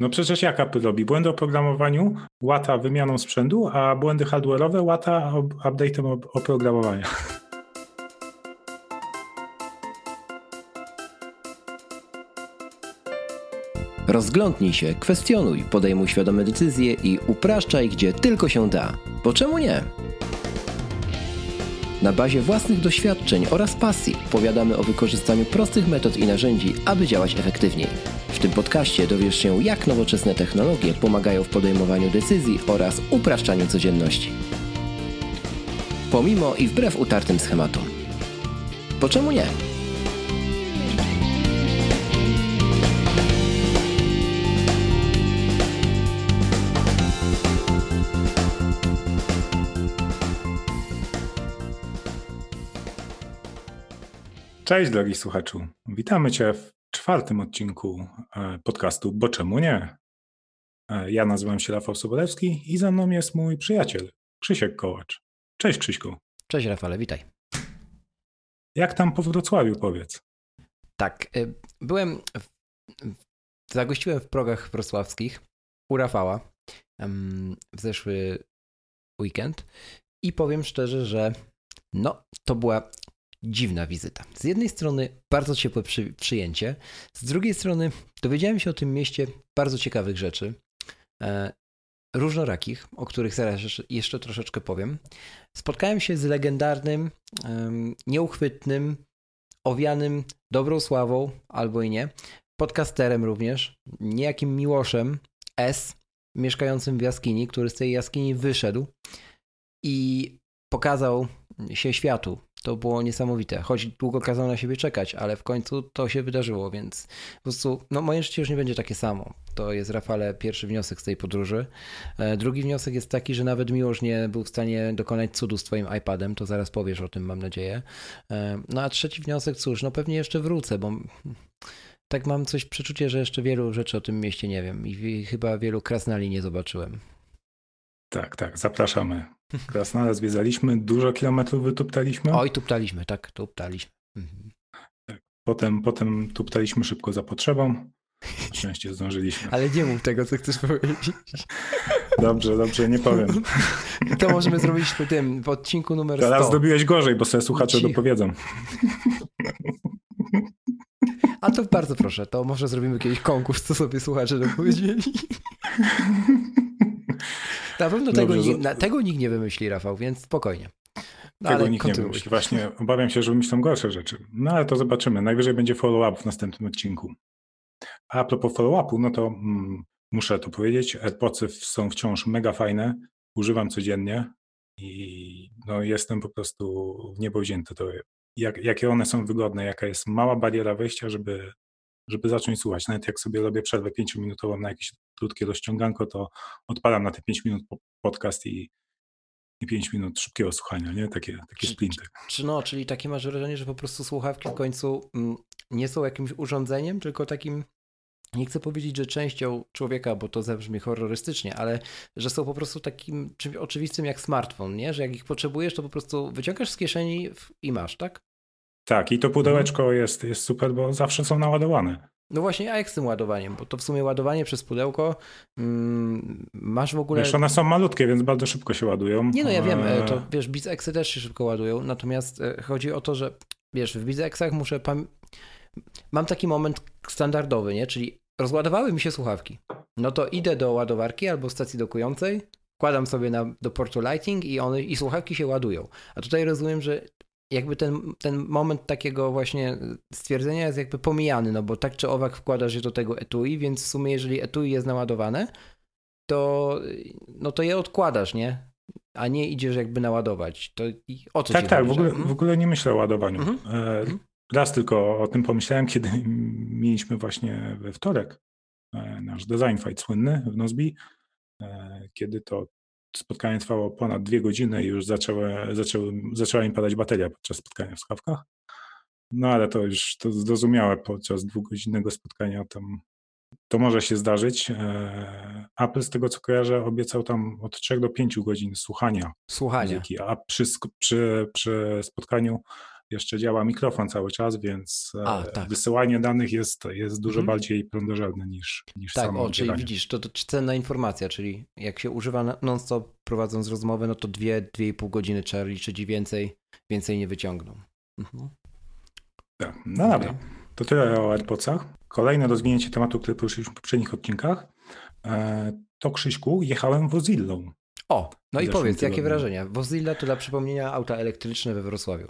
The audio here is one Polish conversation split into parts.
No przecież jak Apple robi? Błędy oprogramowaniu łata wymianą sprzętu, a błędy hardware'owe łata update'em oprogramowania. Rozglądnij się, kwestionuj, podejmuj świadome decyzje i upraszczaj gdzie tylko się da. Bo czemu nie? Na bazie własnych doświadczeń oraz pasji powiadamy o wykorzystaniu prostych metod i narzędzi, aby działać efektywniej. W tym podcaście dowiesz się, jak nowoczesne technologie pomagają w podejmowaniu decyzji oraz upraszczaniu codzienności. Pomimo i wbrew utartym schematom. Po czemu nie? Cześć drogi słuchaczu. Witamy Cię w czwartym odcinku e, podcastu Bo czemu nie? E, ja nazywam się Rafał Sobolewski i za mną jest mój przyjaciel Krzysiek Kołacz. Cześć Krzyśku. Cześć Rafale, witaj. Jak tam po Wrocławiu powiedz? Tak, y, byłem, w, zagościłem w progach wrocławskich u Rafała w zeszły weekend i powiem szczerze, że no, to była dziwna wizyta. Z jednej strony bardzo ciepłe przy, przyjęcie, z drugiej strony dowiedziałem się o tym mieście bardzo ciekawych rzeczy, e, różnorakich, o których zaraz jeszcze troszeczkę powiem. Spotkałem się z legendarnym, e, nieuchwytnym, owianym dobrą sławą, albo i nie, podcasterem również, niejakim Miłoszem S., mieszkającym w jaskini, który z tej jaskini wyszedł i pokazał się światu to było niesamowite. Choć długo kazał na siebie czekać, ale w końcu to się wydarzyło, więc po prostu no, moje życie już nie będzie takie samo. To jest Rafale pierwszy wniosek z tej podróży. E, drugi wniosek jest taki, że nawet Miłosz nie był w stanie dokonać cudu z twoim iPadem, to zaraz powiesz o tym, mam nadzieję. E, no a trzeci wniosek, cóż, no pewnie jeszcze wrócę, bo tak mam coś przeczucie, że jeszcze wielu rzeczy o tym mieście nie wiem i chyba wielu krasnali nie zobaczyłem. Tak, tak, zapraszamy. Krasnale zwiedzaliśmy, dużo kilometrów wytuptaliśmy. Oj, tuptaliśmy, tak, tuptaliśmy. Mhm. Tak. Potem, potem tuptaliśmy szybko za potrzebą. Szczęście zdążyliśmy. Ale nie mów tego, co chcesz powiedzieć. Dobrze, dobrze, nie powiem. To możemy zrobić w tym, w odcinku numer Teraz 100. Teraz zrobiłeś gorzej, bo sobie słuchacze Cicho. dopowiedzą. A to bardzo proszę, to może zrobimy kiedyś konkurs, co sobie słuchacze dopowiedzieli. Na pewno tego, nikt, na, tego nikt nie wymyśli, Rafał, więc spokojnie. No, tego nikt nie wymyśli. Właśnie obawiam się, że wymyślą gorsze rzeczy. No ale to zobaczymy. Najwyżej będzie follow-up w następnym odcinku. A propos follow-upu, no to mm, muszę to powiedzieć. AirPodsy są wciąż mega fajne. Używam codziennie i no, jestem po prostu w niebo wzięty. To jak, jakie one są wygodne, jaka jest mała bariera wejścia, żeby żeby zacząć słuchać. Nawet jak sobie robię przerwę pięciominutową na jakieś krótkie rozciąganko, to odpalam na te pięć minut podcast i, i pięć minut szybkiego słuchania, nie? Takie, takie sprinty. Czy, no, czyli takie masz wrażenie, że po prostu słuchawki w końcu mm, nie są jakimś urządzeniem, tylko takim nie chcę powiedzieć, że częścią człowieka, bo to zabrzmi horrorystycznie, ale że są po prostu takim czymś oczywistym jak smartfon, nie? Że jak ich potrzebujesz, to po prostu wyciągasz z kieszeni i masz, tak? Tak, i to pudełeczko mhm. jest, jest super, bo zawsze są naładowane. No właśnie, a jak z tym ładowaniem? Bo to w sumie ładowanie przez pudełko mm, masz w ogóle... Wiesz, one są malutkie, więc bardzo szybko się ładują. Nie no, ja wiem, e, to wiesz, Beats też się szybko ładują, natomiast e, chodzi o to, że wiesz, w Beats muszę... Pam... Mam taki moment standardowy, nie? Czyli rozładowały mi się słuchawki. No to idę do ładowarki albo stacji dokującej, kładam sobie na, do portu lighting i one i słuchawki się ładują. A tutaj rozumiem, że jakby ten, ten moment takiego właśnie stwierdzenia jest jakby pomijany, no bo tak czy owak wkładasz się do tego etui, więc w sumie jeżeli etui jest naładowane, to, no to je odkładasz, nie? A nie idziesz jakby naładować. To o co Tak, tak, w ogóle, w ogóle nie myślę o ładowaniu. Mhm. E, mhm. raz tylko o tym pomyślałem, kiedy mieliśmy właśnie we wtorek e, nasz design fight słynny w Nozbi, e, kiedy to spotkanie trwało ponad dwie godziny i już zaczęły, zaczęły, zaczęła im padać bateria podczas spotkania w słuchawkach. No ale to już to zrozumiałe podczas dwugodzinnego spotkania tam to może się zdarzyć. E, Apple z tego co kojarzę obiecał tam od 3 do 5 godzin słuchania, słuchania. muzyki, a przy, przy, przy spotkaniu jeszcze działa mikrofon cały czas, więc A, tak. wysyłanie danych jest, jest dużo mhm. bardziej prądożerne niż, niż tak, samo o, czyli widzisz, to, to cenna informacja, czyli jak się używa non-stop prowadząc rozmowę, no to dwie, dwie i pół godziny trzeba liczyć i więcej, więcej nie wyciągną. Mhm. Tak, no dobra. To tyle o AirPodsach. Kolejne rozwinięcie tematu, który poruszyliśmy w poprzednich odcinkach, e, to Krzyśku, jechałem Wozillą. O, no i powiedz, jakie wrażenia? Wozilla to dla przypomnienia auta elektryczne we Wrocławiu.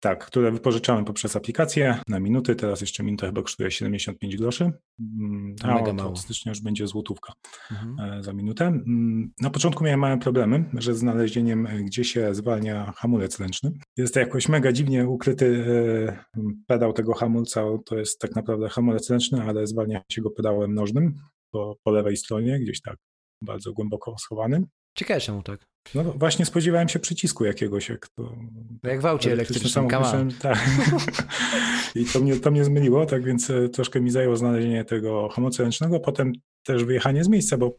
Tak, które wypożyczamy poprzez aplikację na minuty. Teraz jeszcze minuta chyba kosztuje 75 groszy. Mm, a mega mało. od stycznia już będzie złotówka mhm. E, za minutę. Mm, na początku miałem małe problemy, że z znalezieniem, e, gdzie się zwalnia hamulec ręczny. Jest to jakoś mega dziwnie ukryty e, pedał tego hamulca. To jest tak naprawdę hamulec ręczny, ale zwalnia się go pedałem nożnym po, po lewej stronie, gdzieś tak bardzo głęboko schowanym. Ciekawe czemu tak. No właśnie spodziewałem się przycisku jakiegoś. Jak, to, no jak w aucie elektrycznym, Tak. I to mnie, to mnie zmyliło, tak więc e, troszkę mi zajęło znalezienie tego hamulca ręcznego, potem też wyjechanie z miejsca, bo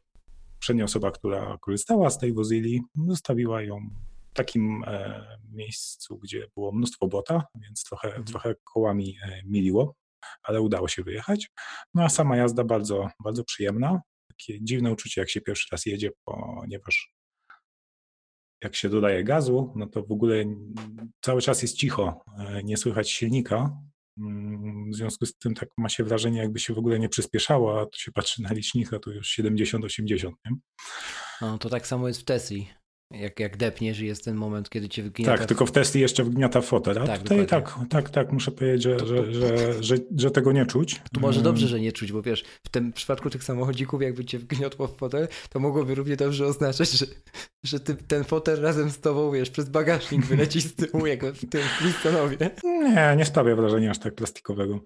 przednia osoba, która korzystała z tej wozili, zostawiła ją w takim e, miejscu, gdzie było mnóstwo błota, więc trochę, mhm. trochę kołami e, miliło, ale udało się wyjechać. No a sama jazda bardzo, bardzo przyjemna. Takie dziwne uczucie, jak się pierwszy raz jedzie, ponieważ jak się dodaje gazu, no to w ogóle cały czas jest cicho, e, nie słychać silnika. Mm, w związku z tym tak ma się wrażenie, jakby się w ogóle nie przyspieszało, a tu się patrzy na licznika, to już 70-80. No to tak samo jest w Tesli. Jak, jak depniesz i jest ten moment, kiedy cię wygniata. Tak, tylko w Tesli jeszcze wgniata fotel. A tak, tutaj tak, tak, tak, muszę powiedzieć, że, że, że, że, że, tego nie czuć. To może dobrze, mm. że nie czuć, bo wiesz, w tym przypadku tych samochodzików, jakby cię wgniotło w fotel, to mogłoby równie dobrze oznaczać, że, że ty, ten fotel razem z tobą, wiesz, przez bagażnik wyleci z tyłu, jak w tym Flintstonowie. Nie, nie sprawia wrażenia aż tak plastikowego.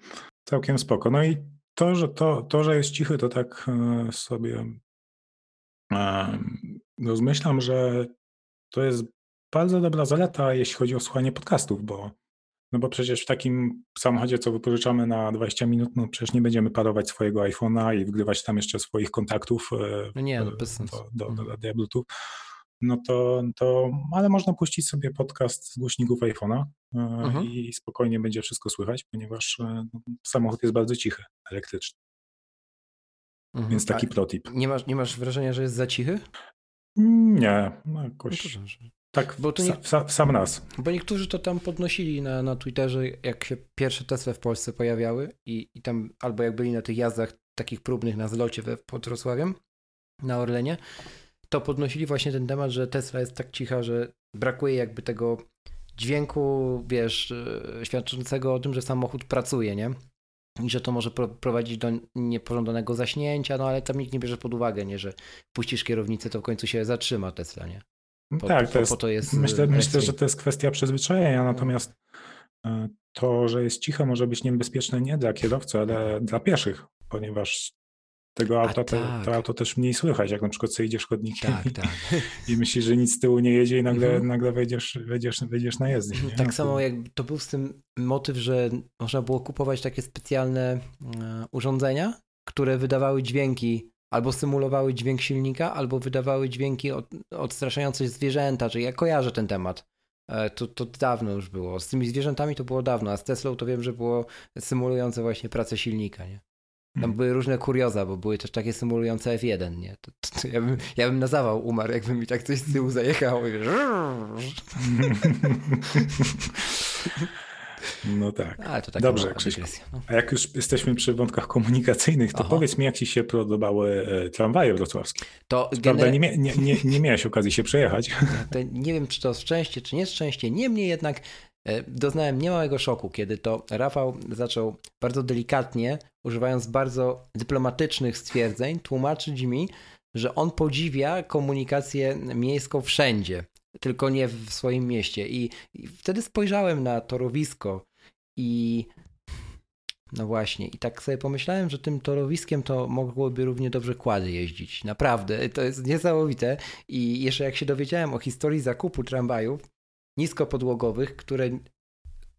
Całkiem spoko. No i to, że, to, to, że jest cichy, to tak e, sobie rozmyślam, że to jest bardzo dobra zaleta, jeśli chodzi o słuchanie podcastów, bo, no bo przecież w takim samochodzie, co wypożyczamy na 20 minut, no przecież nie będziemy parować swojego iPhone'a i wgrywać tam jeszcze swoich kontaktów e, no nie, no bez sensu. do, do, do, do Bluetooth. No to, to, ale można puścić sobie podcast z głośników iPhone'a e, mhm. i spokojnie będzie wszystko słychać, ponieważ e, no, samochód jest bardzo cichy, elektryczny. Mhm. Więc taki protip. Nie masz, nie masz wrażenia, że jest za cichy? Nie, no jakoś. No tak, bo to nie, w, sam raz. Bo niektórzy to tam podnosili na, na Twitterze, jak się pierwsze Tesla w Polsce pojawiały i, i tam albo jak byli na tych jazdach takich próbnych na zlocie we, pod Wrocławiem, na Orlenie, to podnosili właśnie ten temat, że Tesla jest tak cicha, że brakuje jakby tego dźwięku, wiesz, e, świadczącego o tym, że samochód pracuje, nie? I że to może prowadzić do niepożądanego zaśnięcia, no ale tam nikt nie bierze pod uwagę, nie, że puścisz kierownicę, to w końcu się zatrzyma Tesla, nie? Po, tak, po, to jest, po to jest myślę, myślę, że to jest kwestia przyzwyczajenia, natomiast e, to, że jest cicho może być niebezpieczne nie dla kierowcy, ale dla pieszych, ponieważ tego auta, te, tak. to auto też mniej słychać, jak na przykład sobie idziesz chodnikiem tak, i, tak. i myślisz, że nic z tyłu nie jedzie i nagle, mhm. nagle wejdziesz, wejdziesz, wejdziesz na jezdnię. Nie? Tak samo jak to był z tym motyw, że można było kupować takie specjalne e, urządzenia, które wydawały dźwięki albo symulowały dźwięk silnika, albo wydawały dźwięki od, odstraszające zwierzęta, czyli ja kojarzę ten temat. E, to, to dawno już było. Z tymi zwierzętami to było dawno, a z Teslą to wiem, że było symulujące właśnie pracę silnika, nie? Tam hmm. były różne kurioza, bo były też takie symulujące F1, nie? To, to, to ja, bym, ja bym na zawał umarł, jakby mi tak coś z tyłu zajechało. I no tak. Ale to Dobrze. No. A jak już jesteśmy przy wątkach komunikacyjnych, to Aha. powiedz mi, jak ci się podobały e, tramwaje wrocławskie. To Prawda, nie, nie, nie, nie miałeś okazji się przejechać. nie wiem, czy to szczęście, czy nieszczęście. Niemniej jednak doznałem niemałego szoku, kiedy to Rafał zaczął bardzo delikatnie, używając bardzo dyplomatycznych stwierdzeń, tłumaczyć mi, że on podziwia komunikację miejską wszędzie, tylko nie w swoim mieście. I, i wtedy spojrzałem na torowisko i no właśnie, i tak sobie pomyślałem, że tym torowiskiem to mogłoby równie dobrze kłady jeździć. Naprawdę, to jest niesamowite. I jeszcze jak się dowiedziałem o historii zakupu tramwajów, niskopodłogowych, które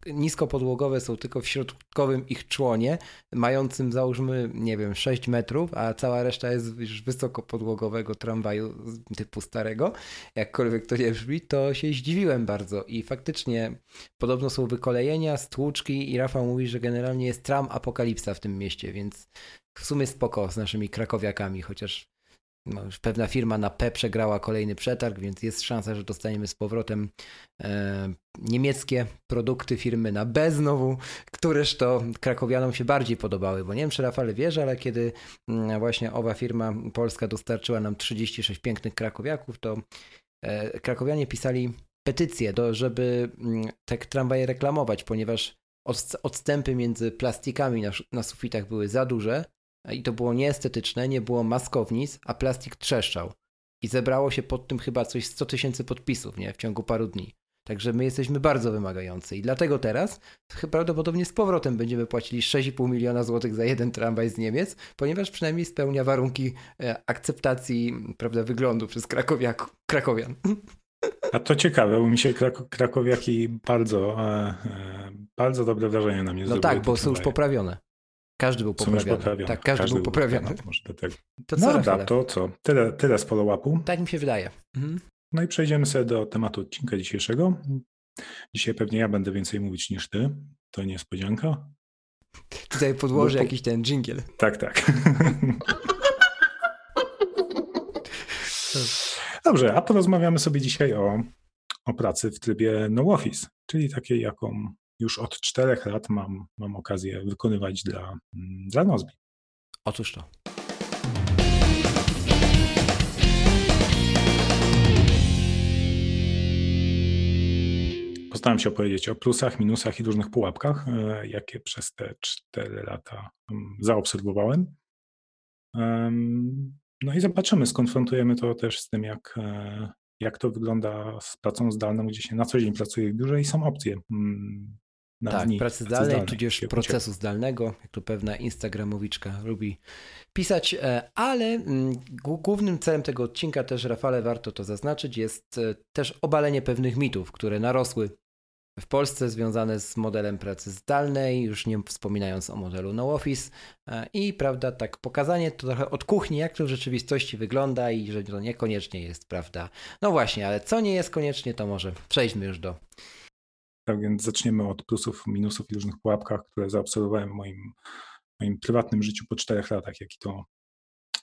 niskopodłogowe są tylko w środkowym ich członie, mającym załóżmy, nie wiem, 6 metrów, a cała reszta jest już wysokopodłogowego tramwaju typu starego, jakkolwiek to nie brzmi, to się zdziwiłem bardzo. I faktycznie podobno są wykolejenia, stłuczki i Rafał mówi, że generalnie jest tram apokalipsa w tym mieście, więc w sumie spoko z naszymi krakowiakami, chociaż no, już pewna firma na P przegrała kolejny przetarg, więc jest szansa, że dostaniemy z powrotem e, niemieckie produkty firmy na B znowu, któreż to krakowianom się bardziej podobały, bo nie wiem, czy Rafale wiesz, ale kiedy mm, właśnie owa firma polska dostarczyła nam 36 pięknych krakowiaków, to e, krakowianie pisali petycję, do, żeby mm, te tramwaje reklamować, ponieważ odstępy między plastikami na, na sufitach były za duże, i to było nieestetyczne, nie było maskownic, a plastik trzeszczał. I zebrało się pod tym chyba coś 100 tysięcy podpisów, nie? W ciągu paru dni. Także my jesteśmy bardzo wymagający i dlatego teraz prawdopodobnie z powrotem będziemy płacili 6,5 miliona złotych za jeden tramwaj z Niemiec, ponieważ przynajmniej spełnia warunki e, akceptacji prawda, wyglądu przez krakowiaku, krakowian. A to ciekawe, bo mi się krak krakowiaki bardzo, e, e, bardzo dobre wrażenie na mnie No tak, bo są już poprawione. Każdy był poprawiony. Tak, każdy, każdy był poprawiony. Może do tego. To co, no dobra, to co? Tyle, tyle z follow-upu. Tak mi się wydaje. Mhm. No i przejdziemy sobie do tematu odcinka dzisiejszego. Dzisiaj pewnie ja będę więcej mówić niż ty. To niespodzianka. Tutaj podłożę po... jakiś ten dżingiel. Tak, tak. Dobrze, a porozmawiamy sobie dzisiaj o, o pracy w trybie no office, czyli takiej, jaką już od czterech lat mam, mam okazję wykonywać dla, dla Nozbi. Otóż to. Postaram się opowiedzieć o plusach, minusach i różnych pułapkach, e, jakie przez te cztery lata zaobserwowałem. No i zobaczymy, skonfrontujemy to też z tym, jak, e, jak to wygląda z pracą zdalną, gdzie się na co dzień pracuje w biurze i są opcje na tak, dni pracy zdalnej, zdalnej tudzież procesu zdalnego, jak to pewna instagramowiczka lubi pisać, e, ale mm, głównym celem tego odcinka też, Rafale, warto to zaznaczyć, jest e, też obalenie pewnych mitów, które narosły w Polsce związane z modelem pracy zdalnej, już nie wspominając o modelu no office e, i prawda, tak pokazanie to trochę od kuchni, jak to w rzeczywistości wygląda i że to niekoniecznie jest prawda. No właśnie, ale co nie jest koniecznie, to może przejdźmy już do tak więc zaczniemy od plusów, minusów i różnych pułapkach, które zaobserwowałem w moim, moim prywatnym życiu po czterech latach, jaki to,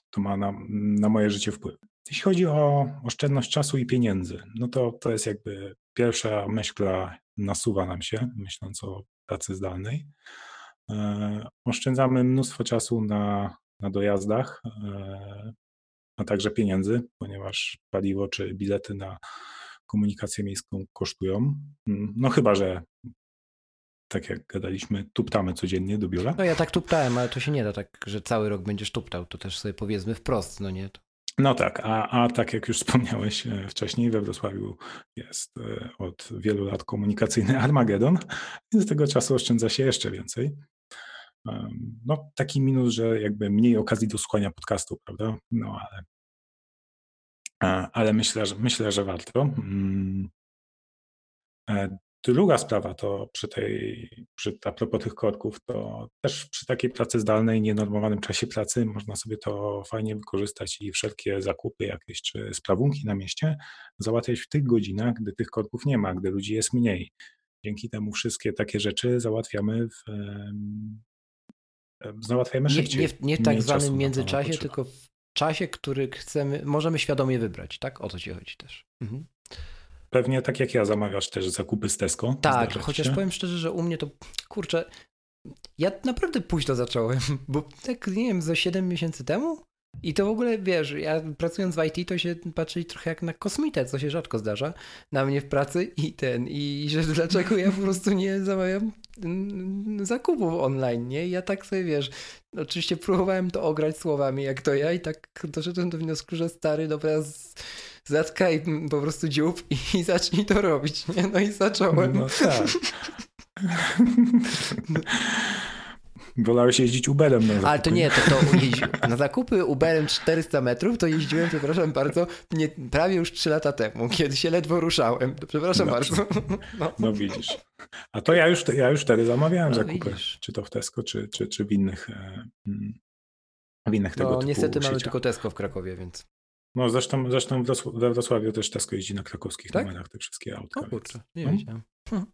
to ma na, na moje życie wpływ. Jeśli chodzi o oszczędność czasu i pieniędzy, no to to jest jakby pierwsza myśl, która nasuwa nam się, myśląc o pracy zdalnej. E, oszczędzamy mnóstwo czasu na, na dojazdach, e, a także pieniędzy, ponieważ paliwo czy bilety na komunikację miejską kosztują. Mm, no chyba, że tak jak gadaliśmy, tuptamy codziennie do biura. No ja tak tuptałem, ale to się nie da tak, że cały rok będziesz tuptał, to też sobie powiedzmy wprost, no nie? No tak, a, a tak jak już wspomniałeś e, wcześniej, we Wrocławiu jest e, od wielu lat komunikacyjny Armagedon, więc tego czasu oszczędza się jeszcze więcej. No taki minus, że jakby mniej okazji do słuchania podcastu, prawda? No ale ale myślę, że, myślę, że warto. Mm. E, druga sprawa to przy tej, przy, a propos tych korków, to też przy takiej pracy zdalnej, nienormowanym czasie pracy można sobie to fajnie wykorzystać i wszelkie zakupy jakieś czy sprawunki na mieście załatwiać w tych godzinach, gdy tych korków nie ma, gdy ludzi jest mniej. Dzięki temu wszystkie takie rzeczy załatwiamy w, załatwiamy szybciej. Nie, nie, nie w tak zwanym międzyczasie, tylko w czasie, który chcemy, możemy świadomie wybrać, tak? O to ci chodzi też. Mhm. Pewnie tak jak ja zamawiasz też zakupy z Tesco. Tak, chociaż się? powiem szczerze, że u mnie to, kurczę, ja naprawdę późno zacząłem, bo tak, nie wiem, za 7 miesięcy temu i to w ogóle, wiesz, ja pracując w IT, to się patrzyli trochę jak na kosmitę, co się rzadko zdarza na mnie w pracy i ten, i że dlaczego ja po prostu nie zamawiam zakupów online, nie? I ja tak sobie, wiesz, oczywiście próbowałem to ograć słowami, jak to ja i tak doszedłem do wniosku, że stary, dobra, z, zatkaj po prostu dziób i, i zacznij to robić, nie? No i zacząłem. No tak. Wolałeś jeździć Uberem na zakupy. Ale to nie, to, to jeździ... na zakupy Uberem 400 metrów to jeździłem, przepraszam bardzo, nie, prawie już 3 lata temu, kiedy się ledwo ruszałem. Przepraszam no, bardzo. No. no. widzisz. A to ja już, ja już wtedy zamawiałem no, zakupy, widzisz. czy to w Tesco, czy, czy, czy w innych e, mm, w innych tego no, typu niestety sieciach. mamy tylko Tesco w Krakowie, więc... No zresztą, zresztą we Wrocławiu też Tesco jeździ na krakowskich tak? numerach te wszystkie autka. O kurczę, nie więc... wiedziałem. Hm.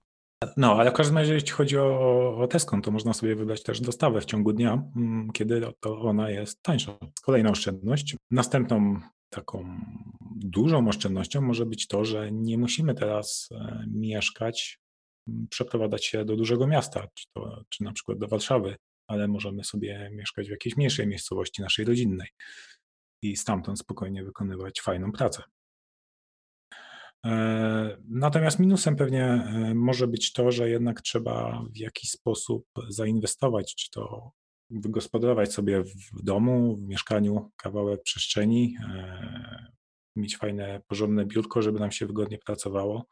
No, ale w każdym razie, jeśli chodzi o, o Tesco, to można sobie wybrać też dostawę w ciągu dnia, mm, kiedy to ona jest tańsza. Kolejna oszczędność. Następną taką dużą oszczędnością może być to, że nie musimy teraz e, mieszkać, przeprowadzać się do dużego miasta, czy, to, czy na przykład do Warszawy, ale możemy sobie mieszkać w jakiejś mniejszej miejscowości naszej rodzinnej i stamtąd spokojnie wykonywać fajną pracę. E, natomiast minusem pewnie e, może być to, że jednak trzeba w jakiś sposób zainwestować, czy to wygospodarować sobie w domu, w mieszkaniu kawałek przestrzeni, e, mieć fajne, porządne biurko, żeby nam się wygodnie pracowało,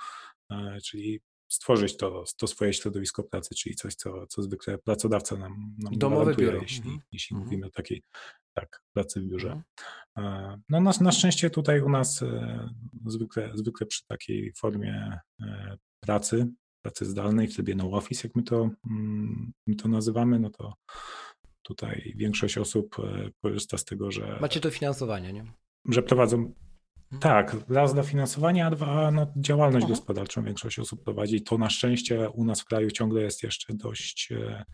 czyli stworzyć to, to swoje środowisko pracy, czyli coś, co, co zwykle pracodawca nam, nam Domowe biuro. jeśli, mhm. jeśli mhm. mówimy o takiej tak, pracy w biurze. Mhm. No na, na szczęście tutaj u nas e, zwykle, zwykle przy takiej formie e, pracy, pracy zdalnej w trybie no office, jak my to, mm, my to nazywamy, no to tutaj większość osób e, korzysta z tego, że... Macie to finansowanie, nie? Że prowadzą. Tak, raz dofinansowanie, a dwa no, działalność mhm. gospodarczą większość osób prowadzi. To na szczęście u nas w kraju ciągle jest jeszcze dość, e,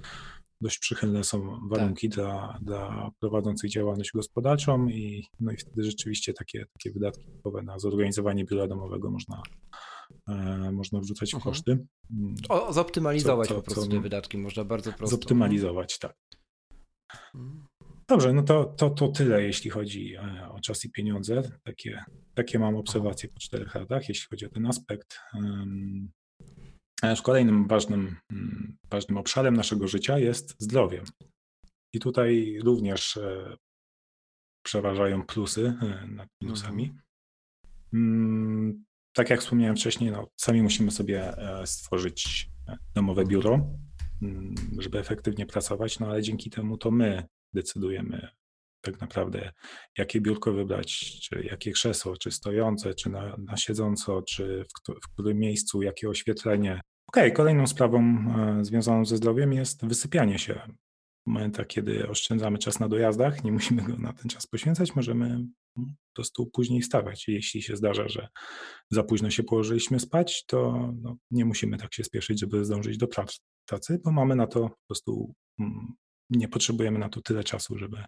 dość przychylne są warunki tak. dla, dla prowadzących działalność gospodarczą i, no i wtedy rzeczywiście takie, takie wydatki typowe na zorganizowanie biura domowego można, e, można wrzucać w mhm. koszty. Mm. O, zoptymalizować co, co, po prostu co, te wydatki można bardzo prosto. Zoptymalizować, tak. Mhm. Dobrze, no to, to, to tyle, jeśli chodzi e, o czas i pieniądze. Takie, takie mam obserwacje po czterech latach, jeśli chodzi o ten aspekt. Kolejnym ważnym, mm, ważnym obszarem naszego życia jest zdrowie. I tutaj również e, przeważają plusy e, nad minusami. Mhm. Mm, tak jak wspomniałem wcześniej, no, sami musimy sobie stworzyć domowe biuro, mm, żeby efektywnie pracować, no ale dzięki temu to my decydujemy tak naprawdę, jakie biurko wybrać, czy jakie krzesło, czy stojące, czy na, na siedząco, czy w, w którym miejscu, jakie oświetlenie. Okej, okay, kolejną sprawą e, związaną ze zdrowiem jest wysypianie się. W momentach, kiedy oszczędzamy czas na dojazdach, nie musimy go na ten czas poświęcać, możemy po prostu później wstawać. Jeśli się zdarza, że za późno się położyliśmy spać, to no, nie musimy tak się spieszyć, żeby zdążyć do pracy, bo mamy na to po prostu mm, nie potrzebujemy na to tyle czasu, żeby,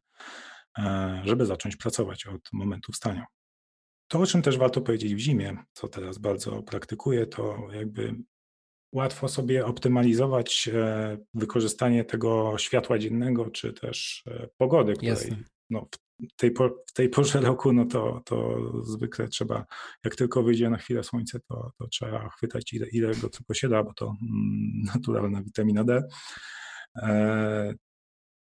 e, żeby zacząć pracować od momentu wstania. To, o czym też warto powiedzieć w zimie, co teraz bardzo praktykuję, to jakby łatwo sobie optymalizować e, wykorzystanie tego światła dziennego, czy też e, pogody, której no, w, tej, w tej porze roku, no to, to zwykle trzeba, jak tylko wyjdzie na chwilę słońce, to, to trzeba chwytać ile, ile go tylko się da, bo to mm, naturalna witamina D.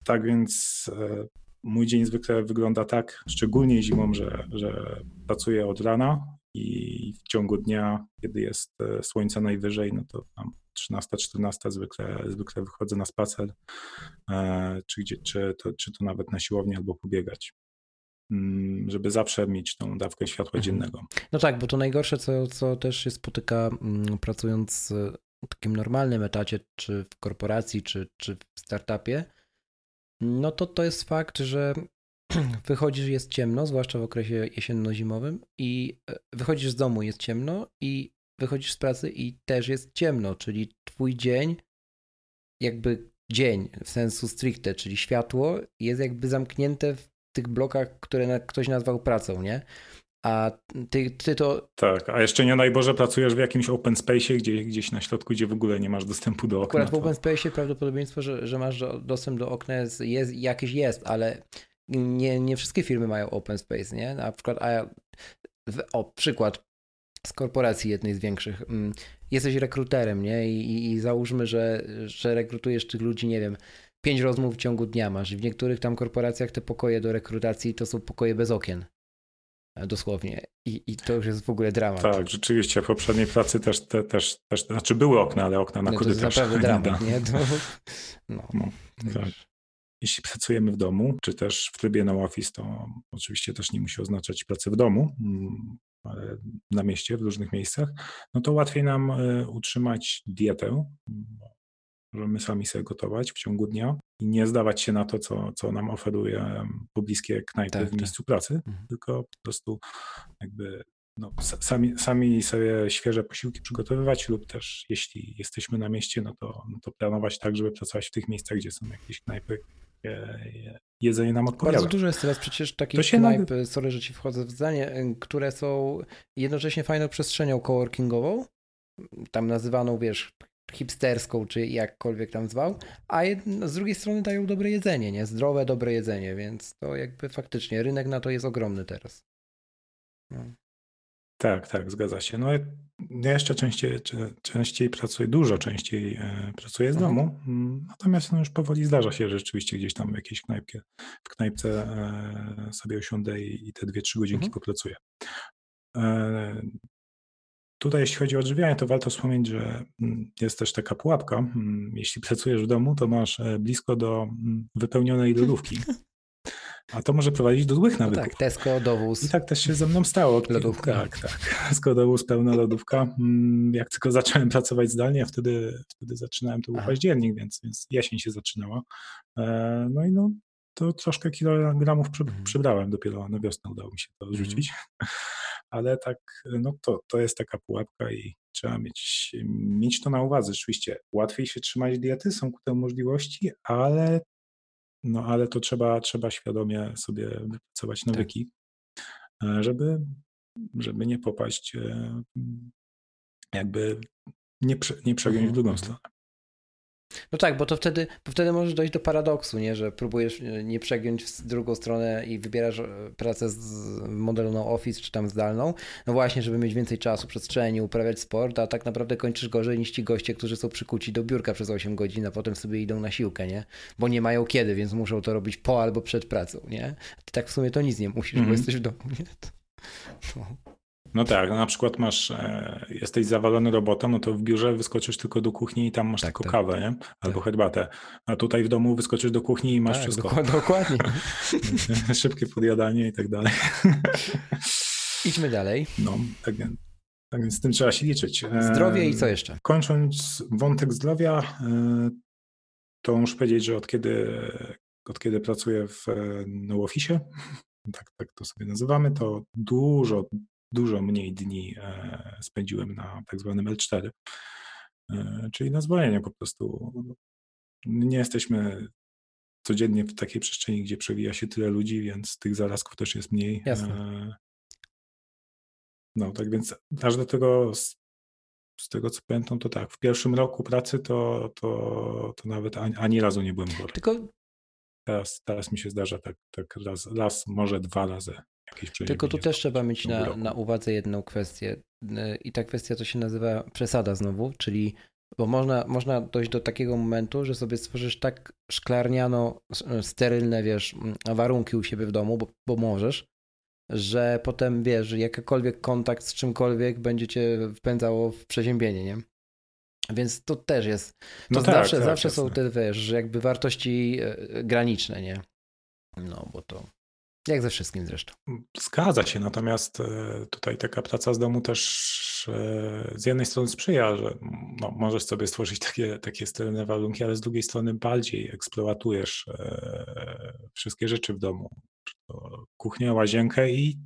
Tak więc e, mój dzień zwykle wygląda tak, szczególnie zimą, że, że pracuję od rana i w ciągu dnia, kiedy jest e, słońce najwyżej, no to tam 13-14 zwykle, zwykle wychodzę na spacer, e, czy, gdzie, czy, to, czy to nawet na siłownię albo pobiegać mm, żeby zawsze mieć tą dawkę światła mhm. dziennego. No tak, bo to najgorsze, co, co też się spotyka mm, pracując w takim normalnym etacie, czy w korporacji, czy, czy w startupie, no to to jest fakt, że wychodzisz, jest ciemno, zwłaszcza w okresie jesienno-zimowym i e, wychodzisz z domu, jest ciemno i wychodzisz z pracy i też jest ciemno, czyli twój dzień, jakby dzień w sensu stricte, czyli światło jest jakby zamknięte w tych blokach, które ktoś nazwał pracą, nie? A ty, ty to. Tak, a jeszcze nie najboże pracujesz w jakimś open space, gdzie, gdzieś na środku, gdzie w ogóle nie masz dostępu do okna. Akurat w open space prawdopodobieństwo, że, że masz dostęp do okna jest, jest jakieś jest, ale nie, nie wszystkie firmy mają open space, nie? Na przykład, a o przykład z korporacji jednej z większych. Mm, jesteś rekruterem, nie? I, i, i załóżmy, że, że rekrutujesz tych ludzi, nie wiem, pięć rozmów w ciągu dnia masz. W niektórych tam korporacjach te pokoje do rekrutacji to są pokoje bez okien. E, dosłownie. I, I to już jest w ogóle dramat. Tak, rzeczywiście. W poprzedniej pracy też, te, też, też znaczy były okna, ale okna na no, korytarz. To jest naprawdę dramat, nie? To, no, no tak. jeśli pracujemy w domu, czy też w trybie no office, to oczywiście też nie musi oznaczać pracy w domu, mm, ale na mieście, w różnych miejscach, no to łatwiej nam e, utrzymać dietę, możemy sami sobie gotować w ciągu dnia i nie zdawać się na to, co, co nam oferuje pobliskie knajpy tak, w miejscu tak. pracy, mhm. tylko po prostu jakby no, sami, sami sobie świeże posiłki przygotowywać lub też jeśli jesteśmy na mieście, no to, no to planować tak, żeby pracować w tych miejscach, gdzie są jakieś knajpy, jedzenie nam odpowiada. Bardzo dużo jest teraz przecież takich knajp, nag... sorry, że ci wchodzę w zdanie, które są jednocześnie fajną przestrzenią coworkingową, tam nazywaną, wiesz, hipsterską, czy jakkolwiek tam zwał, a z drugiej strony dają dobre jedzenie, nie? Zdrowe, dobre jedzenie, więc to jakby faktycznie rynek na to jest ogromny teraz. No. Tak, tak, zgadza się. No ja jeszcze częściej, częściej pracuję, dużo częściej e, pracuję z mhm. domu, mm, natomiast no już powoli zdarza się rzeczywiście gdzieś tam w jakiejś knajpie, w knajpce e, sobie osiądę i, te dwie, trzy godzinki mhm. popracuję. E, tutaj jeśli chodzi o odżywianie, to warto wspomnieć, że mm, jest też taka pułapka. Mm, jeśli pracujesz w domu, to masz blisko do wypełnionej lodówki. A to może prowadzić do złych no nawyków. No tak, Tesco, dowóz. I tak też się ze mną stało. Lodówka. Tak, tak. Tesco, dowóz, pełna lodówka. Mm, jak tylko zacząłem pracować zdalnie, a wtedy, wtedy zaczynałem, to był Aha. październik, więc, więc jesień się zaczynała. E, no i no, to troszkę kilogramów mhm. przybrałem. Dopiero na wiosnę udało mi się to odrzucić. Mhm. Ale tak, no to, to jest taka pułapka i trzeba mieć, mieć to na uwadze. Rzeczywiście łatwiej się trzymać diety, są ku temu możliwości, ale no ale to trzeba, trzeba świadomie sobie wypracować tak. nawyki, tak. żeby, żeby nie popaść, e, jakby nie, prze, nie przegiąć w drugą mhm. stronę. No tak, bo to wtedy, bo wtedy możesz dojść do paradoksu, nie? że próbujesz e, nie przegiąć w drugą stronę i wybierasz e, pracę z modelu no office czy tam zdalną, no właśnie, żeby mieć więcej czasu, przestrzeni, uprawiać sport, a tak naprawdę kończysz gorzej niż ci goście, którzy są przykuci do biurka przez 8 godzin, a potem sobie idą na siłkę, nie? Bo nie mają kiedy, więc muszą to robić po albo przed pracą, nie? Ty tak w sumie to nic nie musisz, mm -hmm. bo mhm. jesteś w domu, nie? To... No tak, no na przykład masz, e, jesteś zawalony robotą, no to w biurze wyskoczysz tylko do kuchni i tam masz tak, tylko tak. kawę, nie? Albo tak. herbatę. A tutaj w domu wyskoczysz do kuchni i masz tak, wszystko. Dokładnie. Szybkie podjadanie i tak dalej. Idźmy dalej. No, tak więc, tak więc z tym trzeba się liczyć. Zdrowie i co jeszcze? Kończąc wątek zdrowia, e, to muszę powiedzieć, że od kiedy, od kiedy pracuję w e, no office, tak, tak to sobie nazywamy, to dużo, dużo mniej dni e, spędziłem na tak zwanym L4, e, czyli na zwolnieniu po prostu. Nie jesteśmy codziennie w takiej przestrzeni, gdzie przewija się tyle ludzi, więc tych zarazków też jest mniej. Jasne. E, no, tak więc aż do tego, z, z tego co pamiętam, to tak, w pierwszym roku pracy to, to, to nawet ani, ani razu nie byłem chory. Tylko teraz, teraz mi się zdarza tak, tak raz, raz, może dwa razy tylko tu też trzeba mieć na, na uwadze jedną kwestię. Y, I ta kwestia to się nazywa przesada znowu, czyli bo można, można dojść do takiego momentu, że sobie stworzysz tak szklarniano, sterylne, wiesz, warunki u siebie w domu, bo, bo możesz, że potem, wiesz, że jakikolwiek kontakt z czymkolwiek będzie cię wpędzało w przeziębienie, nie? Więc to też jest. To no tak, zawsze, tak, zawsze są te, wiesz, jakby wartości e, graniczne, nie? No, bo to. Jak ze wszystkim zresztą. Zgadza się, natomiast e, tutaj taka praca z domu też e, z jednej strony sprzyja, że no, możesz sobie stworzyć takie, takie sterylne warunki, ale z drugiej strony bardziej eksploatujesz e, wszystkie rzeczy w domu. Kuchnię, łazienkę i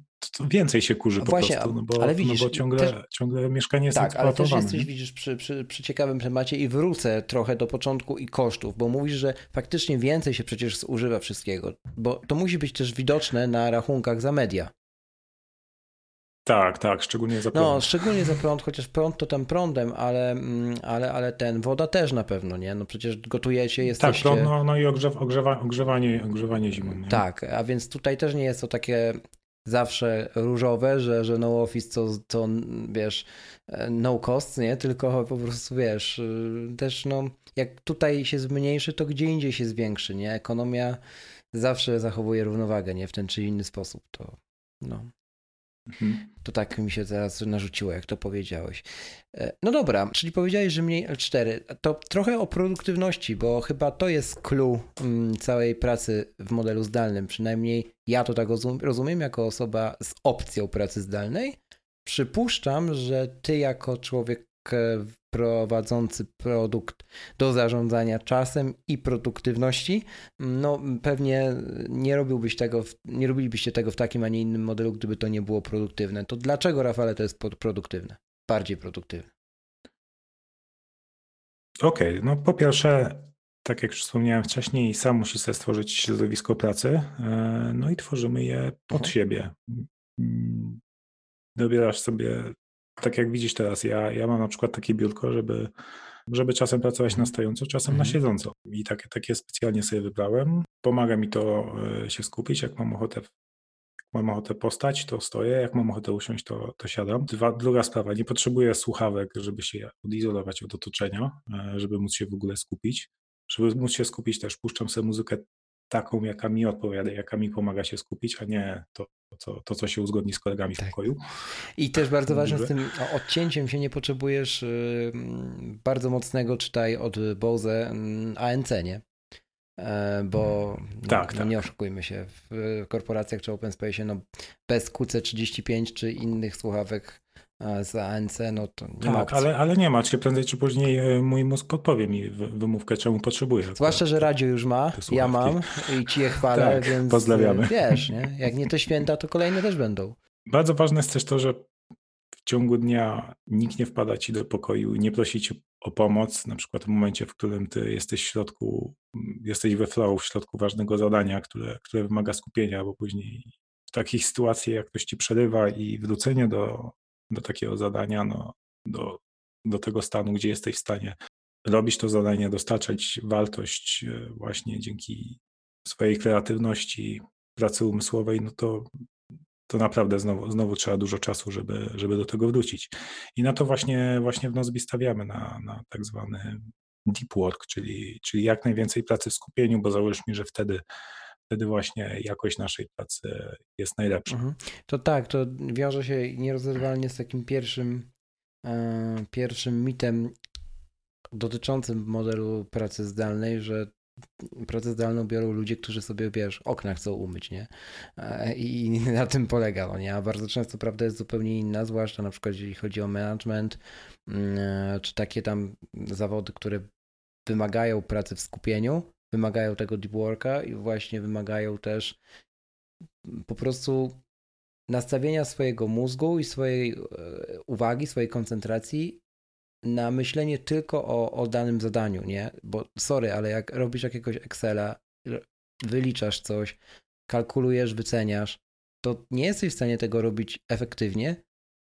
więcej się kurzy po Właśnie, prostu, no bo, ale widzisz, no bo ciągle, też, ciągle mieszkanie jest Tak, ale też jesteś, widzisz, przy, przy, przy, ciekawym temacie i wrócę trochę do początku i kosztów, bo mówisz, że faktycznie więcej się przecież zużywa wszystkiego, bo to musi być też widoczne na rachunkach za media. Tak, tak, szczególnie za prąd. No, szczególnie za prąd, chociaż prąd to tam prądem, ale, mm, ale, ale ten, woda też na pewno, nie? No przecież gotujecie, tak, jesteście... Tak, prąd, no, no i ogrzew, ogrzewa, ogrzewanie, ogrzewanie zimą. Nie? Tak, a więc tutaj też nie jest to takie zawsze różowe, że, że no office to, to wiesz, no cost, nie? Tylko po prostu wiesz, też no, jak tutaj się zmniejszy, to gdzie indziej się zwiększy, nie? Ekonomia zawsze zachowuje równowagę, nie? W ten czy inny sposób, to no. Mhm. To tak mi się teraz narzuciło, jak to powiedziałeś. E, no dobra, czyli powiedziałeś, że mniej L4. To trochę o produktywności, bo chyba to jest clue mm, całej pracy w modelu zdalnym. Przynajmniej ja to tak rozumiem jako osoba z opcją pracy zdalnej. Przypuszczam, że ty jako człowiek e, prowadzący produkt do zarządzania czasem i produktywności, no pewnie nie robiłbyś tego, nie robilibyście tego w takim, a nie innym modelu, gdyby to nie było produktywne. To dlaczego, Rafale, to jest produktywne? Bardziej produktywne. Okej, okay, no po pierwsze, tak jak już wspomniałem wcześniej, sam musi sobie stworzyć środowisko pracy, e, no i tworzymy je pod mhm. siebie. Dobierasz sobie tak jak widzisz teraz, ja, ja mam na przykład takie biurko, żeby, żeby czasem pracować na mhm. stojąco, czasem na mhm. siedząco. I takie, takie specjalnie sobie wybrałem. Pomaga mi to e, się skupić, jak mam ochotę mam ochotę postać, to stoję, jak mam ochotę usiąść, to, to siadam. Dwa, druga sprawa, nie potrzebuję słuchawek, żeby się odizolować od otoczenia, e, żeby móc się w ogóle skupić. Żeby móc się skupić też puszczam sobie muzykę taką, jaka mi odpowiada, jaka mi pomaga się skupić, a nie to, to, to co się uzgodni z kolegami tak. w pokoju. I też bardzo ważne z tym odcięciem się nie potrzebujesz bardzo mocnego, czytaj od Bose ANC, nie? E, bo tak, no, tak. nie oszukujmy się, w korporacjach czy open space no bez QC35 czy innych słuchawek z ANC, no to nie tak, ma ale, ale nie ma, czy prędzej czy później e, mój mózg podpowie mi wymówkę, czemu potrzebuję. Zwłaszcza, że radio już ma, ja mam i ci je chwalę, tak, więc pozdrawiamy. wiesz, nie? jak nie te święta, to kolejne też będą. Bardzo ważne jest też to, że w ciągu dnia nikt nie wpada ci do pokoju, nie prosi cię o pomoc, na przykład w momencie, w którym ty jesteś w środku, jesteś we flow, w środku ważnego zadania, które, które wymaga skupienia, bo później w takich sytuacjach, jak ktoś ci przerywa i wrócenie do, do takiego zadania, no, do, do tego stanu, gdzie jesteś w stanie robić to zadanie, dostarczać wartość e, właśnie dzięki swojej kreatywności, pracy umysłowej, no to, to naprawdę znowu, znowu trzeba dużo czasu, żeby, żeby do tego wrócić. I na to właśnie, właśnie w Nozbi stawiamy, na, na tak zwany deep work, czyli, czyli jak najwięcej pracy w skupieniu, bo załóżmy, że wtedy wtedy właśnie jakość naszej pracy jest najlepsza. Mhm. To tak, to wiąże się nierozerwalnie z takim pierwszym, e, pierwszym mitem dotyczącym modelu pracy zdalnej, że pracę zdalną biorą ludzie, którzy sobie, wiesz, okna chcą umyć, nie? E, I na tym polega, no nie? A bardzo często prawda jest zupełnie inna, zwłaszcza na przykład jeżeli chodzi o management, mm, e, czy takie tam zawody, które wymagają pracy w skupieniu, wymagają tego deep worka i właśnie wymagają też po prostu nastawienia swojego mózgu i swojej e, uwagi, swojej koncentracji na myślenie tylko o, o danym zadaniu, nie? Bo sorry, ale jak robisz jakiegoś Excela, wyliczasz coś, kalkulujesz, wyceniasz, to nie jesteś w stanie tego robić efektywnie,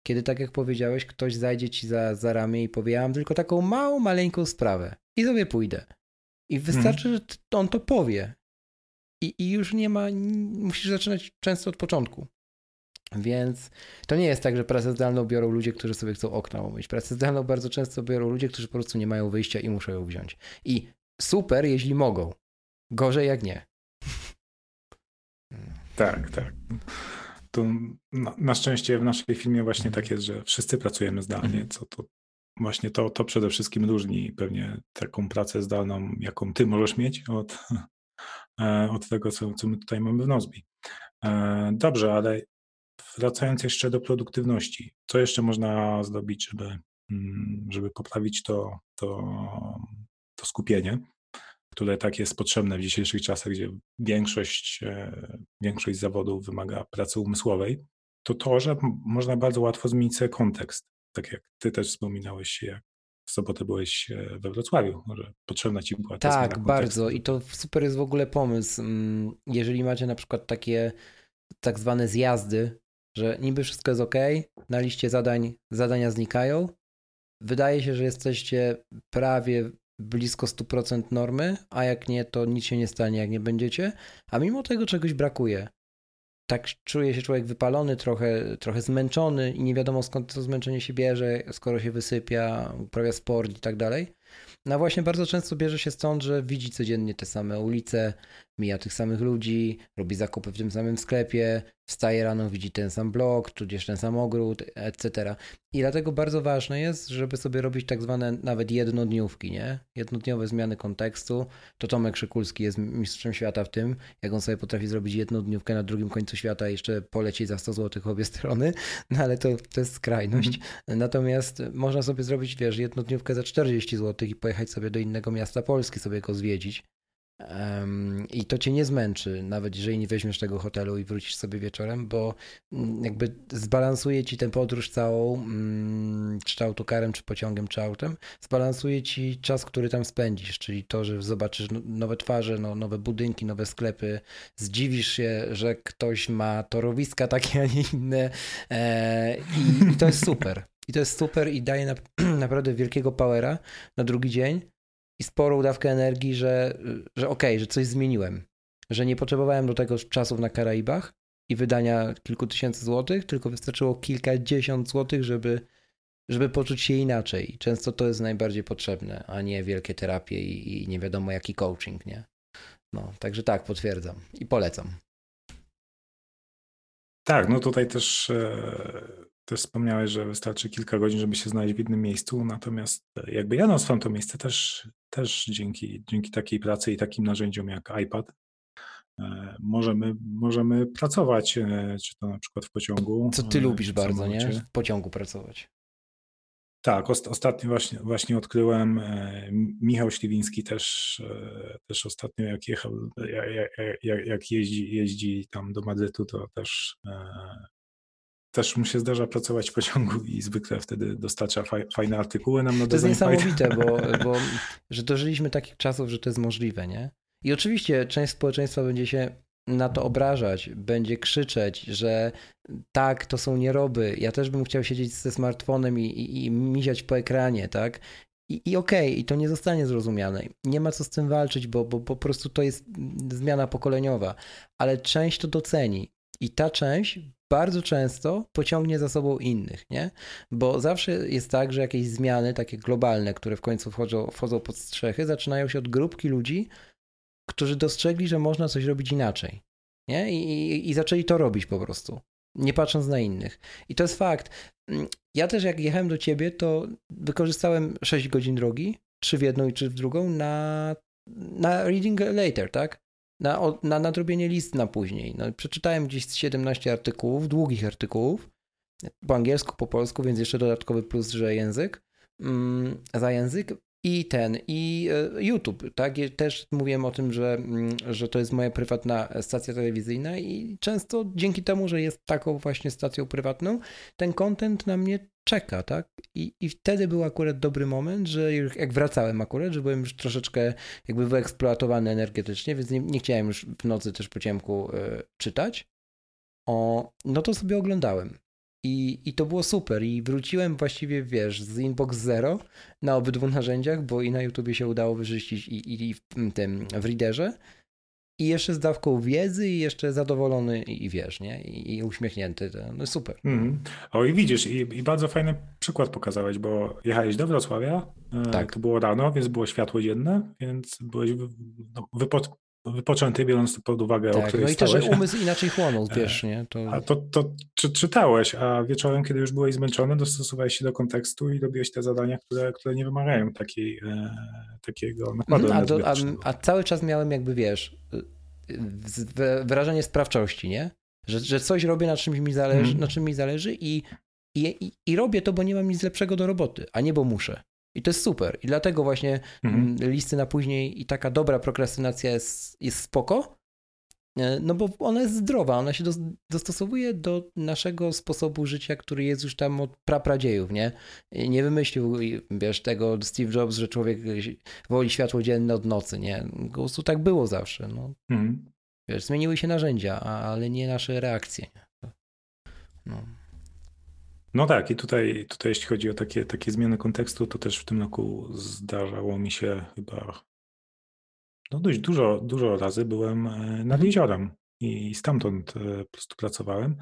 kiedy tak jak powiedziałeś, ktoś zajdzie ci za, za ramię i powie, ja mam tylko taką małą, maleńką sprawę i sobie pójdę. I wystarczy, hmm. że on to powie. I, I już nie ma, musisz zaczynać często od początku. Więc to nie jest tak, że pracę zdalną biorą ludzie, którzy sobie chcą okna umyć. Pracę zdalną bardzo często biorą ludzie, którzy po prostu nie mają wyjścia i muszą ją wziąć. I super, jeśli mogą. Gorzej jak nie. Tak, tak. To na, na szczęście w naszej filmie właśnie tak jest, że wszyscy pracujemy zdalnie, mhm. co to właśnie to, to przede wszystkim różni pewnie taką pracę zdalną, jaką ty możesz mieć od, e, od tego, co, co my tutaj mamy w Nozbi. E, dobrze, ale wracając jeszcze do produktywności, co jeszcze można zrobić, żeby, mm, żeby poprawić to, to, to skupienie, które tak jest potrzebne w dzisiejszych czasach, gdzie większość, e, większość zawodów wymaga pracy umysłowej, to to, że można bardzo łatwo zmienić sobie kontekst tak jak ty też wspominałeś, jak w sobotę byłeś e, we Wrocławiu, że potrzebna ci była ta Tak, bardzo. i to super jest w ogóle pomysł. Mm, jeżeli macie na przykład takie tak zwane zjazdy, że niby wszystko jest ok, na liście zadań zadania znikają, wydaje się, że jesteście prawie blisko 100% normy, a jak nie, to nic się nie stanie, jak nie będziecie, a mimo tego czegoś brakuje tak czuje się człowiek wypalony, trochę, trochę zmęczony i nie wiadomo skąd to zmęczenie się bierze, skoro się wysypia, uprawia sport i tak dalej. No właśnie bardzo często bierze się stąd, że widzi codziennie te same ulice, mija tych samych ludzi, robi zakupy w tym samym sklepie, wstaje rano, widzi ten sam blok, tudzież ten sam ogród, etc. I dlatego bardzo ważne jest, żeby sobie robić tak zwane nawet jednodniówki, nie? Jednodniowe zmiany kontekstu. To Tomek Szykulski jest mistrzem świata w tym, jak on sobie potrafi zrobić jedną na drugim końcu świata i jeszcze polecieć za 100 zł obie strony, no ale to, to jest skrajność. Mm. Natomiast można sobie zrobić, wiesz, jednodniówkę za 40 zł i pojechać sobie do innego miasta Polski, sobie go zwiedzić. I to cię nie zmęczy, nawet jeżeli nie weźmiesz tego hotelu i wrócisz sobie wieczorem, bo mm, jakby zbalansuje ci tę podróż całą, um, czy autokarem, czy pociągiem, czy autem, zbalansuje ci czas, który tam spędzisz, czyli to, że zobaczysz no, nowe twarze, no, nowe budynki, nowe sklepy, zdziwisz się, że ktoś ma torowiska takie, a nie inne e, i, i to jest super. I to jest super i daje na, naprawdę wielkiego powera na drugi dzień i sporą dawkę energii, że, że okej, okay, że coś zmieniłem. Że nie potrzebowałem do tego czasów na Karaibach i wydania kilku tysięcy złotych, tylko wystarczyło kilkadziesiąt złotych, żeby, żeby poczuć się inaczej. Często to jest najbardziej potrzebne, a nie wielkie terapie i, i nie wiadomo jaki coaching, nie? No, także tak, potwierdzam i polecam. Tak, no tutaj też e, też wspomniałeś, że wystarczy kilka godzin, żeby się znaleźć w innym miejscu, natomiast jakby ja nazwam to miejsce też, też dzięki, dzięki takiej pracy i takim narzędziom jak iPad e, możemy, możemy pracować, e, czy to na przykład w pociągu. Co ty e, lubisz bardzo, nie? W pociągu pracować. Tak, ostatnio właśnie, właśnie odkryłem, Michał Śliwiński też, też ostatnio jak jechał, jak jeździ, jeździ tam do Madrytu, to też też mu się zdarza pracować w pociągu i zwykle wtedy dostarcza fajne artykuły nam na To jest niesamowite, bo, bo że dożyliśmy takich czasów, że to jest możliwe, nie? I oczywiście część społeczeństwa będzie się na to obrażać, będzie krzyczeć, że tak, to są nieroby. Ja też bym chciał siedzieć ze smartfonem i, i, i miziać po ekranie, tak? I, i okej, okay, i to nie zostanie zrozumiane. Nie ma co z tym walczyć, bo, bo, bo po prostu to jest zmiana pokoleniowa, ale część to doceni. I ta część bardzo często pociągnie za sobą innych, nie? Bo zawsze jest tak, że jakieś zmiany takie globalne, które w końcu wchodzą, wchodzą pod strzechy, zaczynają się od grupki ludzi, którzy dostrzegli, że można coś robić inaczej, nie? I, i, i zaczęli to robić po prostu, nie patrząc na innych. I to jest fakt. Mm, ja też jak jechałem do ciebie, to wykorzystałem 6 godzin drogi, czy w jedną i czy w drugą, na, na reading later, tak? Na, na nadrobienie list na później. No, przeczytałem gdzieś 17 artykułów, długich artykułów, po angielsku, po polsku, więc jeszcze dodatkowy plus, że język, mm, za język i ten, i e, YouTube, tak? Też mówiłem o tym, że, mm, że to jest moja prywatna stacja telewizyjna i często dzięki temu, że jest taką właśnie stacją prywatną, ten content na mnie czeka, tak? I, I wtedy był akurat dobry moment, że jak wracałem akurat, że byłem już troszeczkę jakby wyeksploatowany energetycznie, więc nie, nie chciałem już w nocy też po ciemku y, czytać. O, no to sobie oglądałem. I, I to było super. I wróciłem właściwie, wiesz, z Inbox Zero na obydwu narzędziach, bo i na YouTubie się udało wyczyścić i, i, i w tym w Readerze. I jeszcze z dawką wiedzy i jeszcze zadowolony i wiesz, nie? I, i uśmiechnięty. No super. Mm. O i widzisz, i, i, bardzo fajny przykład pokazałeś, bo jechałeś do Wrocławia, e, tak. to było rano, więc było światło dzienne, więc byłeś no, wypo, wypoczęty, biorąc pod uwagę, tak, o której no i stałeś. też umysł inaczej chłonął, wiesz, nie? To... A to, to czy, czytałeś, a wieczorem, kiedy już byłeś zmęczony, dostosowałeś się do kontekstu i robiłeś te zadania, które, które nie wymagają takiej, e, takiego nakładu mhm, a, do, a, a, cały czas miałem jakby, wiesz, wyrażenie sprawczości, nie? Że, że coś robię, na czym mi zależy, mm. na czym mi zależy i, i, i robię to, bo nie mam nic lepszego do roboty, a nie bo muszę. I to jest super. I dlatego właśnie mm. listy na później i taka dobra prokrastynacja jest, jest spoko, e, no bo ona jest zdrowa, ona się do, dostosowuje do naszego sposobu życia, który jest już tam od prapradziejów, nie? Nie wymyślił, wiesz, tego Steve Jobs, że człowiek woli światło dzienne od nocy, nie? Po prostu tak było zawsze, no. Mm. Wiesz, zmieniły się narzędzia, ale nie nasze reakcje. No. No tak, i tutaj, tutaj jeśli chodzi o takie, takie zmiany kontekstu, to też w tym roku zdarzało mi się chyba no dość dużo, dużo razy byłem e, nad mhm. jeziorem i stamtąd e, po prostu pracowałem.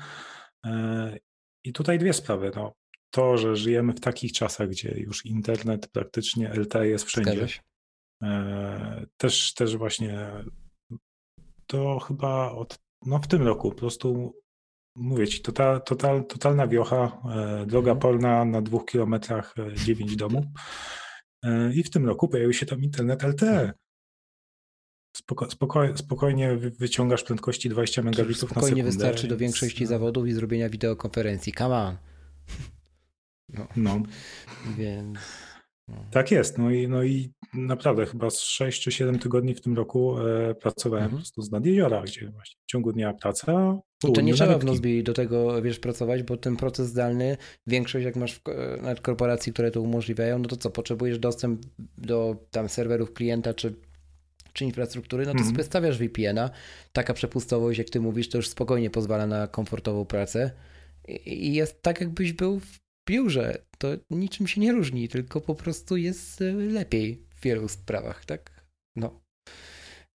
E, I tutaj dwie sprawy. No, to, że żyjemy w takich czasach, gdzie już internet praktycznie LTE jest wszędzie. Też, też właśnie to chyba od, no w tym roku po prostu mówię ci, total, total, totalna wiocha, e, droga mhm. polna na dwóch kilometrach, e, dziewięć domów. E, I w tym roku pojawił się tam internet LTE. Spoko, spoko, spokojnie wyciągasz prędkości 20 megabitów na sekundę. Spokojnie wystarczy do większości no. zawodów i zrobienia wideokonferencji. Come on. No. no. Więc... No. Tak jest. No i, no i naprawdę chyba z 6 czy 7 tygodni w tym roku e, pracowałem mhm. po prostu z nad jeziora, gdzie właśnie w ciągu dnia praca. I to nie trzeba w Nozbi do tego wiesz pracować, bo ten proces zdalny, większość jak masz w, nawet korporacji, które to umożliwiają, no to co, potrzebujesz dostęp do tam serwerów klienta czy czy infrastruktury, no to mhm. sobie stawiasz VPN-a. Taka przepustowość, jak ty mówisz, to już spokojnie pozwala na komfortową pracę. I jest tak, jakbyś był w biurze. To niczym się nie różni, tylko po prostu jest e, lepiej w wielu sprawach, tak? No.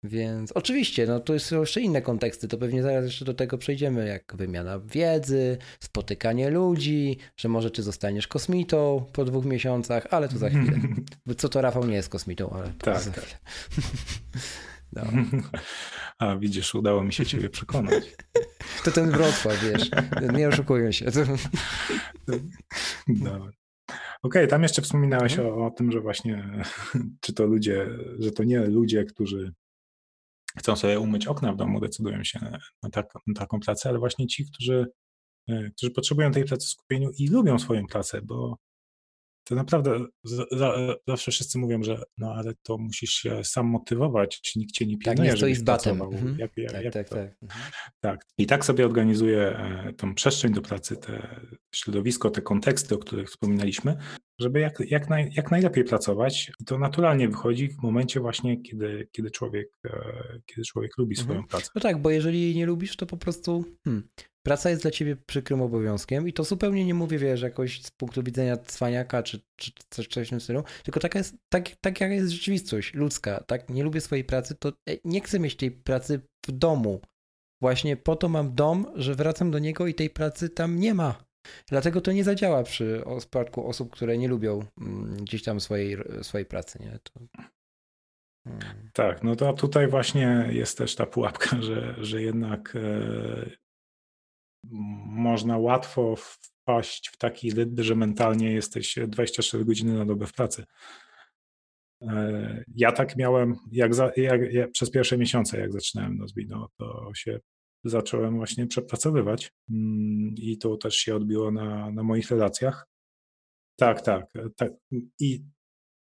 Więc oczywiście, no to są jeszcze inne konteksty, to pewnie zaraz jeszcze do tego przejdziemy, jak wymiana wiedzy, spotykanie ludzi, że może czy zostaniesz kosmitą po dwóch miesiącach, ale to za chwilę. Co to Rafał nie jest kosmitą, ale to tak, za tak. No. A widzisz, udało mi się ciebie przekonać. To ten Wrocław, wiesz, nie oszukują się. Dobra. Okej, okay, tam jeszcze wspominałeś mhm. o, o, tym, że właśnie, czy to ludzie, że to nie ludzie, którzy chcą sobie umyć okna w domu, decydują się na, tak, na taką pracę, ale właśnie ci, którzy, e, którzy potrzebują tej pracy w skupieniu i lubią swoją pracę, bo to naprawdę zawsze wszyscy mówią, że no ale to musisz się sam motywować, nikt cię nie pilnuje, tak, nie z batem. Mhm. Jak, jak, tak, jak tak, tak. Mhm. tak. I tak sobie organizuję e, tą przestrzeń do pracy, te środowisko, te konteksty, o których wspominaliśmy, żeby jak, jak, naj, jak najlepiej pracować. I to naturalnie wychodzi w momencie właśnie, kiedy, kiedy, człowiek, e, kiedy człowiek lubi swoją mhm. pracę. No tak, bo jeżeli nie lubisz, to po prostu hmm, praca jest dla ciebie przykrym obowiązkiem i to zupełnie nie mówię, wiesz, jakoś z punktu widzenia cwaniaka czy, czy coś, coś w tym stylu, tylko taka jest, tak, tak jak jest rzeczywistość ludzka, tak, nie lubię swojej pracy, to e, nie chcę mieć tej pracy w domu. Właśnie po to mam dom, że wracam do niego i tej pracy tam nie ma. Dlatego to nie zadziała przy przypadku osób, które nie lubią mm, gdzieś tam swojej, swojej pracy, nie? To... Hmm. Tak, no to tutaj właśnie jest też ta pułapka, że, że jednak e, można łatwo wpaść w taki rytm, że mentalnie jesteś 24 godziny na dobę w pracy. E, ja tak miałem, jak, za, jak, jak przez pierwsze miesiące, jak zaczynałem Nozbi, no to się zacząłem właśnie przepracowywać mm, i to też się odbiło na, na moich relacjach. Tak, tak. tak. I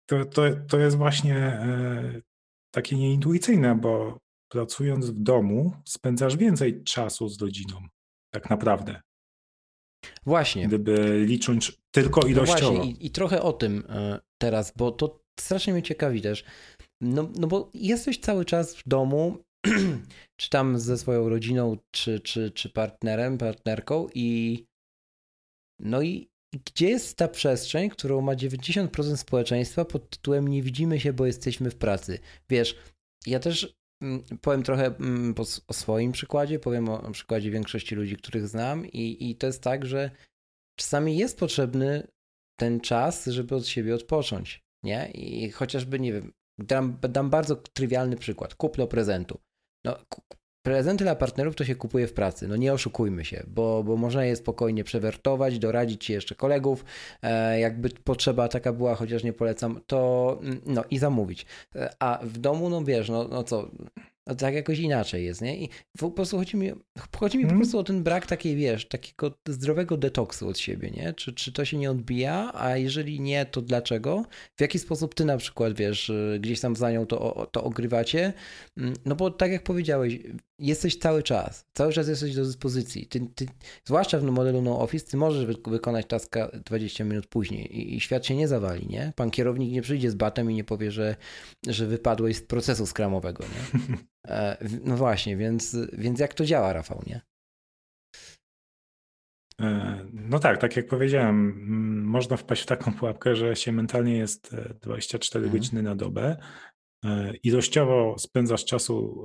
to, to, to jest właśnie e, takie nieintuicyjne, bo pracując w domu spędzasz więcej czasu z rodziną tak naprawdę. Właśnie. Gdyby licząc tylko ilościowo. No właśnie i, i trochę o tym e, teraz, bo to strasznie mnie ciekawi też. No, no bo jesteś cały czas w domu, czy tam ze swoją rodziną, czy, czy, czy partnerem, partnerką i no i gdzie jest ta przestrzeń, którą ma 90% społeczeństwa pod tytułem nie widzimy się, bo jesteśmy w pracy. Wiesz, ja też powiem trochę mm, o swoim przykładzie, powiem o przykładzie większości ludzi, których znam, i, i to jest tak, że czasami jest potrzebny ten czas, żeby od siebie odpocząć. Nie? I chociażby, nie wiem, dam, dam bardzo trywialny przykład. Kupno prezentu. No, Prezenty dla partnerów to się kupuje w pracy, no nie oszukujmy się, bo, bo można je spokojnie przewertować, doradzić jeszcze kolegów, e, jakby potrzeba taka była, chociaż nie polecam, to mm, no i zamówić. E, a w domu, no wiesz, no, no co, no tak jakoś inaczej jest, nie? I po prostu chodzi mi, chodzi mi po mhm. prostu o ten brak takiej, wiesz, takiego zdrowego detoksu od siebie, nie? Czy, czy to się nie odbija, a jeżeli nie, to dlaczego? W jaki sposób ty na przykład, wiesz, gdzieś tam za nią to, to ogrywacie? Mm, no bo tak jak powiedziałeś, jesteś cały czas, cały czas jesteś do dyspozycji. Ty, ty, zwłaszcza w modelu no office, ty możesz wy, wykonać taska 20 minut później i, i, świat się nie zawali, nie? Pan kierownik nie przyjdzie z batem i nie powie, że, że wypadłeś z procesu skramowego, nie? E, no właśnie, więc, więc jak to działa, Rafał, nie? E, no tak, tak jak powiedziałem, można wpaść w taką pułapkę, że się mentalnie jest 24 e, mhm. godziny na dobę. Ilościowo spędzasz czasu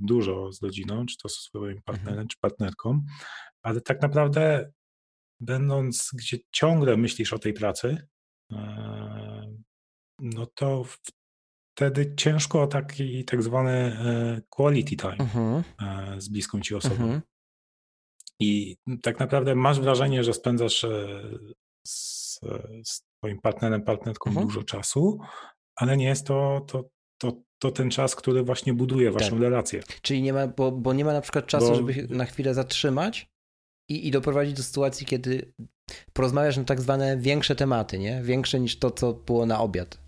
dużo z rodziną, czy to ze swoim partnerem, mhm. czy partnerką, ale tak naprawdę, będąc gdzie ciągle myślisz o tej pracy, no to w wtedy ciężko o taki tak zwany e, quality time mhm. E, z bliską ci osobą. Mhm. I tak naprawdę masz wrażenie, że spędzasz z, z twoim partnerem, partnerką mhm. dużo czasu, ale nie jest to, to, to, to ten czas, który właśnie buduje waszą tak. relację. Czyli nie ma, bo, bo nie ma na przykład czasu, bo... żeby się na chwilę zatrzymać i, i doprowadzić do sytuacji, kiedy porozmawiasz na tak zwane większe tematy, nie? Większe niż to, co było na obiad.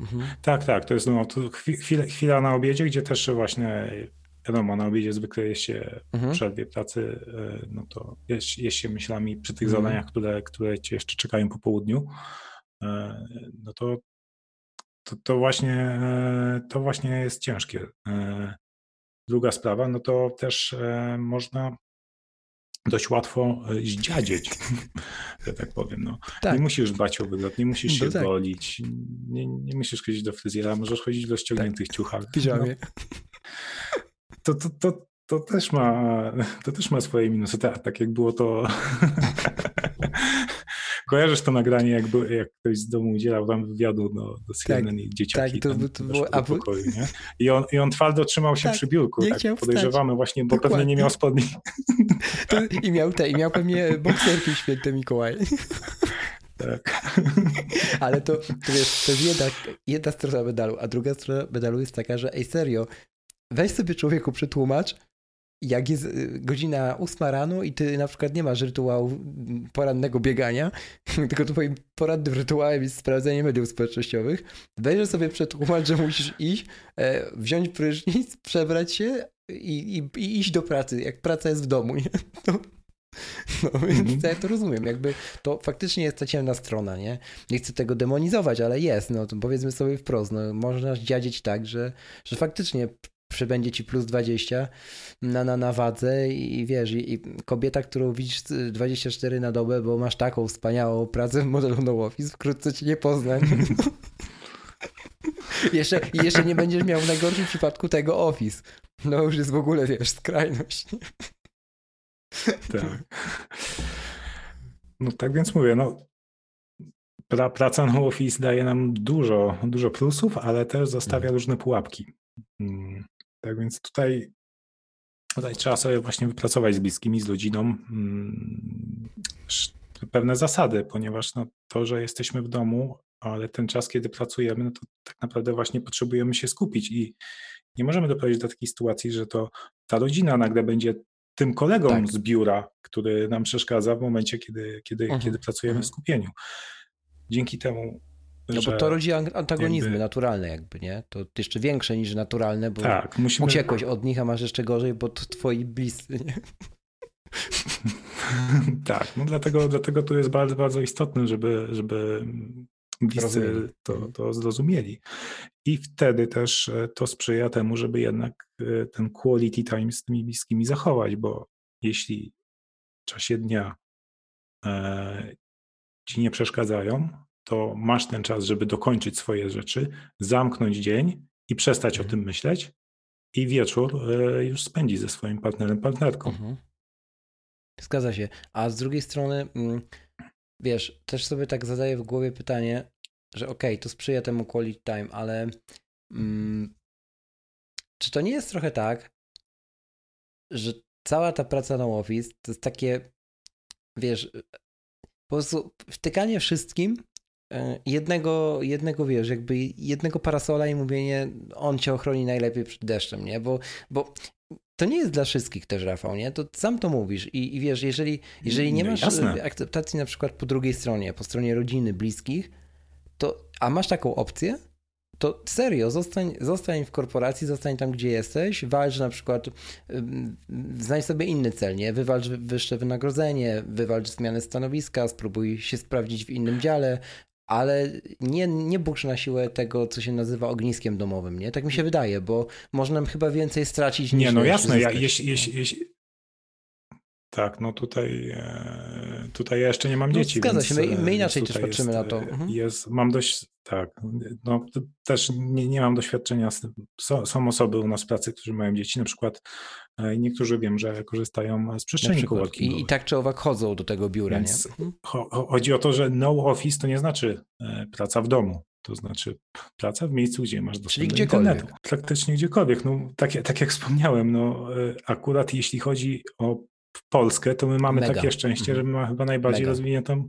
Mhm. Tak, tak. To jest no, to chwila, chwila na obiedzie, gdzie też właśnie wiadomo, na obiedzie zwykle jest się mhm. w przerwie pracy, e, no to jest, jest się myślami przy tych mhm. zadaniach, które, które cię jeszcze czekają po południu. E, no to, to, to, właśnie, e, to właśnie jest ciężkie. Druga sprawa, no to też można dość łatwo e, zdziadzieć, że tak powiem. No. Tak. Nie musisz dbać o wygląd, nie musisz no się tak. golić, nie, nie musisz chodzić do fryzjera, możesz chodzić w rozciągniętych tak. ciuchach. No. To, to, to, to, też ma, to też ma swoje minusy. Tak, tak jak było to Kojarzysz to nagranie, jak, jak ktoś z domu udzielał tam wywiadu do, do CNN tak, i dzieciaki tak, to, to było, a pokoju, nie? I on, I on twardo trzymał się tak, przy biurku, tak podejrzewamy wstać. właśnie, bo Dokładnie. pewnie nie miał spodni. I miał te, i miał pewnie bokserki święte Mikołaj. Tak. Ale to, to, wiesz, to jest jedna, jedna strona medalu, a druga strona medalu jest taka, że ej serio, weź sobie człowieku przetłumacz, jak jest y, godzina 8 rano i ty na przykład nie masz rytuału porannego biegania, tylko twoim porannym rytuałem jest sprawdzenie mediów społecznościowych, weź sobie przetłumacz, że musisz iść, e, wziąć prysznic, przebrać się i, i, i, iść do pracy, jak praca jest w domu. Nie? To, no więc mm -hmm. ja to rozumiem, jakby to faktycznie jest ta ciemna strona, nie? Nie chcę tego demonizować, ale jest, no to powiedzmy sobie wprost, no można dziadzieć tak, że, że faktycznie przybędzie ci plus 20 na, na, na wadze i wiesz, i, i kobieta, którą widzisz 24 na dobę, bo masz taką wspaniałą pracę w modelu no office, wkrótce cię nie pozna. jeszcze, I jeszcze nie będziesz miał w najgorszym przypadku tego office. No już jest w ogóle, wiesz, skrajność. tak. No tak więc mówię, no pra, praca na office daje nam dużo, dużo plusów, ale też zostawia różne pułapki. Tak więc tutaj, tutaj trzeba sobie właśnie wypracować z bliskimi, z rodziną mm, pewne zasady, ponieważ no, to, że jesteśmy w domu, ale ten czas, kiedy pracujemy, no to tak naprawdę właśnie potrzebujemy się skupić i nie możemy doprowadzić do takiej sytuacji, że to ta rodzina nagle będzie tym kolegą tak. z biura, który nam przeszkadza w momencie, kiedy, kiedy, mhm. kiedy pracujemy w mhm. skupieniu. Dzięki temu no bo to rodzi antagonizmy jakby... naturalne jakby, nie? To jeszcze większe niż naturalne, bo tak, musimy... uciekłeś od nich, a masz jeszcze gorzej, bo to twoi bliscy, nie? tak, no dlatego, dlatego tu jest bardzo, bardzo istotne, żeby, żeby bliscy to, to zrozumieli. I wtedy też e, to sprzyja temu, żeby jednak e, ten quality time z tymi bliskimi zachować, bo jeśli w czasie dnia e, ci nie przeszkadzają, to masz ten czas, żeby dokończyć swoje rzeczy, zamknąć dzień i przestać mhm. o tym myśleć i wieczór e, już spędzi ze swoim partnerem, partnerką. Mhm. Zgadza się. A z drugiej strony, mm, wiesz, też sobie tak zadaję w głowie pytanie, że okej, okay, to sprzyja temu quality time, ale mm, czy to nie jest trochę tak, że cała ta praca na office to jest takie, wiesz, po prostu wtykanie wszystkim jednego, jednego wiesz, jakby jednego parasola i mówienie, on cię ochroni najlepiej przed deszczem, nie? Bo, bo to nie jest dla wszystkich też, Rafał, nie? To sam to mówisz i, i wiesz, jeżeli, jeżeli nie no masz Jasne. akceptacji na przykład po drugiej stronie, po stronie rodziny, bliskich, to, a masz taką opcję, to serio, zostań, zostań w korporacji, zostań tam, gdzie jesteś, walcz na przykład, znajdź sobie inny cel, nie? Wywalcz wyższe wynagrodzenie, wywalcz zmianę stanowiska, spróbuj się sprawdzić w innym dziale, ale nie, nie burz na siłę tego, co się nazywa ogniskiem domowym, nie? Tak mi się wydaje, bo można chyba więcej stracić niż... Nie, no jasne, ja, jeśli, jeśli, jeśli... Tak, no tutaj e, tutaj ja jeszcze nie mam no, dzieci. Zgadza się, my, my inaczej też patrzymy jest, na to. Mhm. Jest, mam dość, tak, no też nie, nie mam doświadczenia, z, są, są osoby u nas w pracy, którzy mają dzieci, na przykład niektórzy wiem, że korzystają z przestrzeni I, I tak czy owak chodzą do tego biura, Więc nie? Chodzi o to, że no office to nie znaczy praca w domu. To znaczy praca w miejscu, gdzie masz dostęp Czyli do gdziekolwiek. internetu. Praktycznie gdziekolwiek. No, tak, tak jak wspomniałem, no, e, akurat jeśli chodzi o Polskę, to my mamy Mega. takie szczęście, mhm. że my mamy chyba najbardziej Mega. rozwiniętą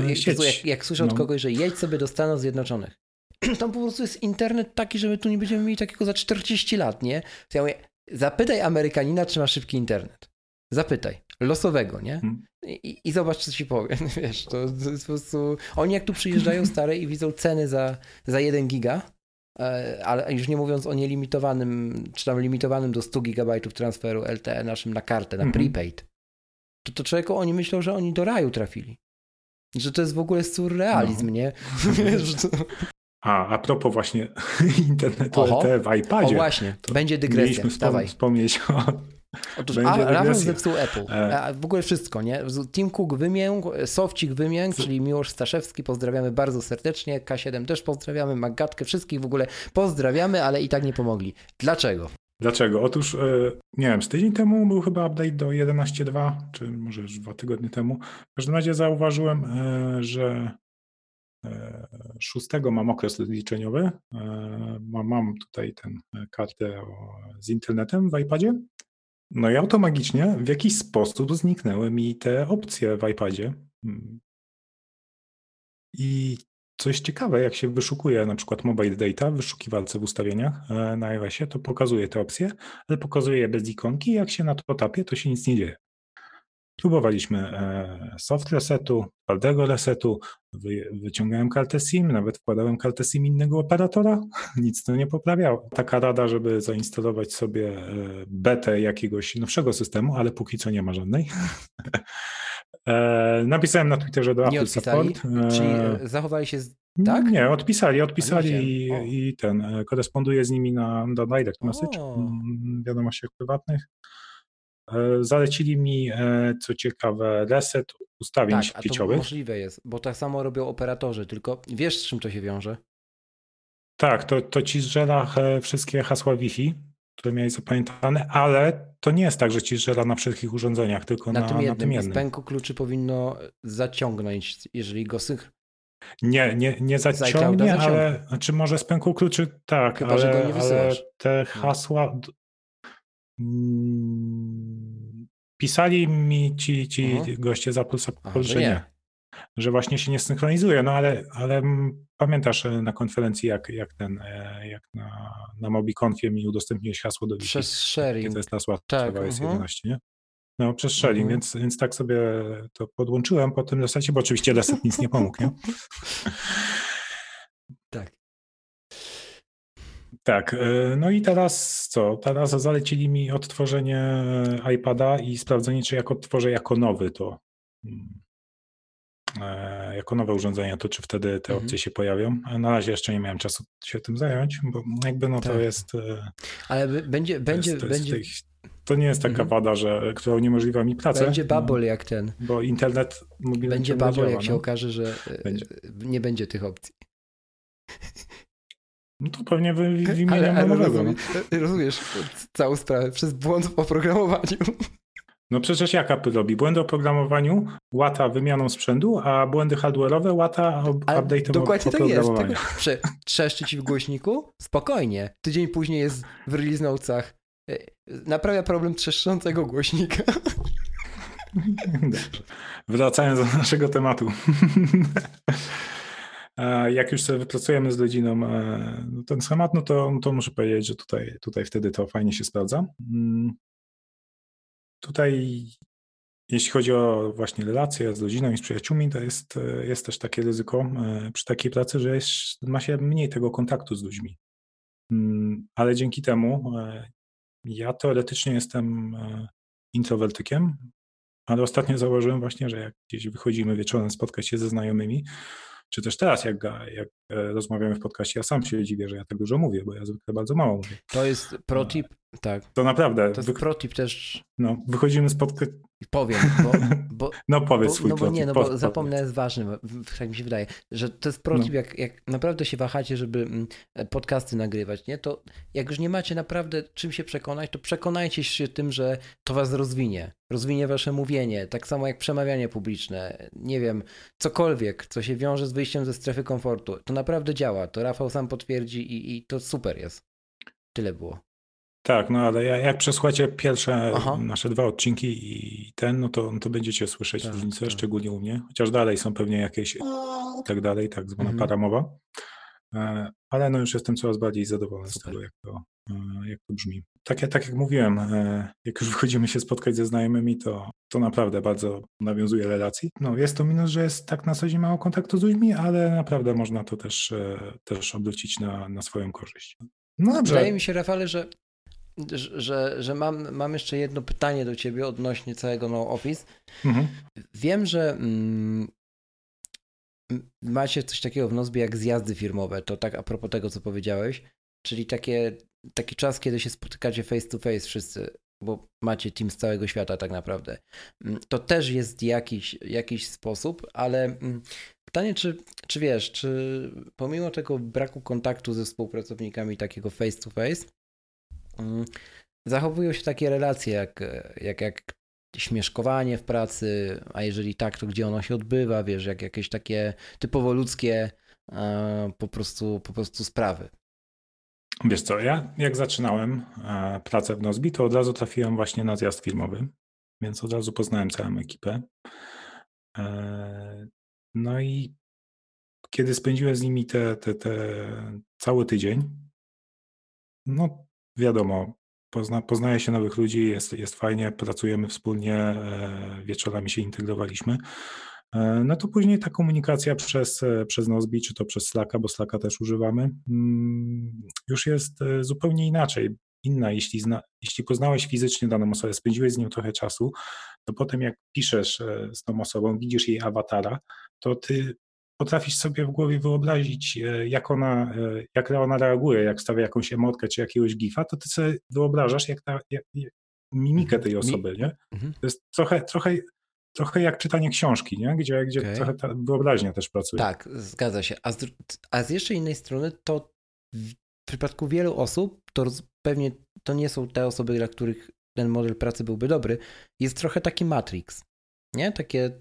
e, sieć. Jak, jak słyszę no. od kogoś, że jedź sobie do Stanów Zjednoczonych, tam po prostu jest internet taki, że my tu nie będziemy mieli takiego za 40 lat, nie? To ja mówię, zapytaj Amerykanina, czy ma szybki internet. Zapytaj. Losowego, nie? Hmm. I, I, zobacz, co ci powiem. Wiesz, to, to, jest po prostu... Oni jak tu przyjeżdżają stare i widzą ceny za, za 1 giga, ale już nie mówiąc o nielimitowanym, czy tam limitowanym do 100 gigabajtów transferu LTE naszym na kartę, na mhm. prepaid, to, to człowieku oni myślą, że oni do raju trafili. Że to jest w ogóle surrealizm, no. nie? A, a propos właśnie internetu Oho. LTE w iPadzie. O właśnie, będzie dygresja. Mieliśmy wspom- wspomnieć o Otóż Ravel zepsuł Apple. E... W ogóle wszystko, nie? Tim Cook wymiękł, Sofcik wymiękł, czyli Miłosz Staszewski, pozdrawiamy bardzo serdecznie, K7 też pozdrawiamy, Magatkę, wszystkich w ogóle pozdrawiamy, ale i tak nie pomogli. Dlaczego? Dlaczego? Otóż, e, nie wiem, z tydzień temu był chyba update do 11.2, czy może już dwa tygodnie temu. W każdym razie zauważyłem, e, że 6 mam okres liczeniowy. Mam tutaj tę kartę z internetem w iPadzie no i automagicznie w jakiś sposób zniknęły mi te opcje w iPadzie. Hmm. I coś ciekawe, jak się wyszukuje na przykład mobile data w wyszukiwarce w ustawieniach e, na iOSie, to pokazuje te opcje, ale pokazuje je bez ikonki. Jak się na to tapie, to się nic nie dzieje. Próbowaliśmy e, soft resetu, twardego resetu, wy, wyciągałem kartę SIM, nawet wkładałem kartę SIM innego operatora, nic to nie poprawiało. Taka rada, żeby zainstalować sobie e, betę jakiegoś nowszego systemu, ale póki co nie ma żadnej. E, napisałem na Twitterze do nie Apple? Support. Czyli zachowali się z... tak? Nie, odpisali, odpisali i, i, ten, koresponduję z nimi na, na direct message, w wiadomościach prywatnych. E, zalecili mi, e, co ciekawe, reset ustawień tak, sieciowych. to możliwe jest, bo tak samo robią operatorzy, tylko wiesz, z czym to się wiąże? Tak, to, to ci zżera e, wszystkie hasła Wi-Fi, które miałeś zapamiętane, ale to nie jest tak, że ci zżera na wszystkich urządzeniach, tylko na, na tym jednym. Na tym jednym. Z pęku kluczy powinno zaciągnąć, jeżeli go sych... Nie, nie, nie zaciągnie, ale znaczy może z pęku kluczy tak, Chyba, ale, ale te no. hasła pisali mi ci, ci mhm. goście z Apple Support, że nie. Że właśnie się nie synchronizuje, no ale, ale pamiętasz e, na konferencji, jak, jak ten, e, jak na, na MobiConfie mi udostępniłeś hasło do Przez sharing. To jest hasło tak, jest 11, nie? No, przez sharing, mhm. więc, więc tak sobie to podłączyłem po tym resecie, bo oczywiście reset nic nie pomógł, nie? tak. Tak, e, no i teraz co? Teraz zalecili mi odtworzenie e, iPada i sprawdzenie, czy jak odtworzę jako nowy to mm, e, jako nowe urządzenia, to czy wtedy te mhm. opcje się pojawią. Na razie jeszcze nie miałem czasu się tym zająć, bo jakby no to tak. jest... Ale będzie... będzie, jest, to, będzie... to nie jest taka mhm. wada, że, która uniemożliwia mi pracę. Będzie bubble no, jak ten. Bo internet mobilny Będzie bubble, jak no. się okaże, że będzie. nie będzie tych opcji. No to pewnie wymieniam ale, nowego. Rozumiesz, no. rozumiesz całą sprawę przez błąd w oprogramowaniu. No przecież jak Apple robi? Błędy oprogramowaniu łata wymianą sprzętu, a błędy hardware'owe łata update'em Dokładnie tak jest. Tego, prze, trzeszczy ci w głośniku? Spokojnie. Tydzień później jest w release notesach. E, naprawia problem trzeszczącego głośnika. Dobrze. Wracając do naszego tematu. Jak już sobie wypracujemy z rodziną e, no, ten schemat, no to, to muszę powiedzieć, że tutaj, tutaj wtedy to fajnie się sprawdza. Mm. Tutaj, jeśli chodzi o właśnie relacje z rodziną i z przyjaciółmi, to jest, jest też takie ryzyko e, przy takiej pracy, że jest, ma się mniej tego kontaktu z ludźmi. Mm, ale dzięki temu e, ja teoretycznie jestem introwertykiem, ale ostatnio zauważyłem właśnie, że jak gdzieś wychodzimy wieczorem spotkać się ze znajomymi, czy też teraz, jak, jak e, rozmawiamy w podcaście, ja sam się dziwię, że ja tak dużo mówię, bo ja zwykle bardzo mało mówię. To jest protip, tak. To naprawdę. To jest protip też. No, wychodzimy spotkać, Powiem, bo, bo No powiedz bo, swój No bo nie, no bo zapomnę jest ważny, tak mi się wydaje, że to jest protip, no. jak, jak naprawdę się wahacie, żeby mm, podcasty nagrywać, nie, to jak już nie macie naprawdę czym się przekonać, to przekonajcie się tym, że to was rozwinie, rozwinie wasze mówienie, tak samo jak przemawianie publiczne, nie wiem, cokolwiek, co się wiąże z wyjściem ze strefy komfortu, to naprawdę działa, to Rafał sam potwierdzi i, i to super jest. Tyle było. Tak, no ale jak przesłuchacie pierwsze Aha. nasze dwa odcinki i ten, no to, no to będziecie słyszeć tak, różnicę, tak. szczególnie u mnie. Chociaż dalej są pewnie jakieś i tak dalej, tak zwana mhm. paramowa. E, ale no już jestem coraz bardziej zadowolony Super. z tego, jak to, e, jak to brzmi. Tak, tak jak mówiłem, e, jak już wychodzimy się spotkać ze znajomymi, to, to naprawdę bardzo nawiązuje relacji. No jest to minus, że jest tak na co dzień mało kontaktu z ludźmi, ale naprawdę można to też, też obrócić na, na swoją korzyść. No dobrze. Wydaje mi się, Rafale, że że, że mam, mam jeszcze jedno pytanie do ciebie odnośnie całego No Office. Mhm. Wiem, że mm, macie coś takiego w Nozbie jak zjazdy firmowe, to tak a propos tego, co powiedziałeś, czyli takie, taki czas, kiedy się spotykacie face to face wszyscy, bo macie team z całego świata tak naprawdę. Mm, to też jest jakiś, jakiś sposób, ale mm, pytanie, czy, czy wiesz, czy pomimo tego braku kontaktu ze współpracownikami takiego face to face, zachowują się takie relacje jak, jak, jak śmieszkowanie w pracy, a jeżeli tak, to gdzie ono się odbywa, wiesz, jak jakieś takie typowo ludzkie e, po prostu, po prostu sprawy. Wiesz co, ja jak zaczynałem e, pracę w Nozbi, to od razu trafiłem właśnie na zjazd filmowy, więc od razu poznałem całą ekipę. E, no i kiedy spędziłem z nimi te, te, te cały tydzień, no wiadomo, pozna, poznaje się nowych ludzi, jest, jest fajnie, pracujemy wspólnie, e, wieczorami się integrowaliśmy. E, no to później ta komunikacja przez, e, przez Nozbi, czy to przez Slacka, bo Slacka też używamy, mm, już jest zupełnie inaczej, inna. Jeśli, zna, jeśli poznałeś fizycznie daną osobę, spędziłeś z nią trochę czasu, to potem jak piszesz z tą osobą, widzisz jej awatara, to ty potrafisz sobie w głowie wyobrazić, e, jak ona, e, jak ona reaguje, jak stawia jakąś emotkę czy jakiegoś gifa, to ty sobie wyobrażasz jak ta, jak, jak mimikę tej osoby, nie? Mhm. To jest trochę, trochę, trochę jak czytanie książki, nie? Gdzie, gdzie okay. trochę ta wyobraźnia też pracuje. Tak, zgadza się. A z, a z jeszcze innej strony to w przypadku wielu osób to pewnie to nie są te osoby, dla których ten model pracy byłby dobry. Jest trochę taki Matrix, nie? Takie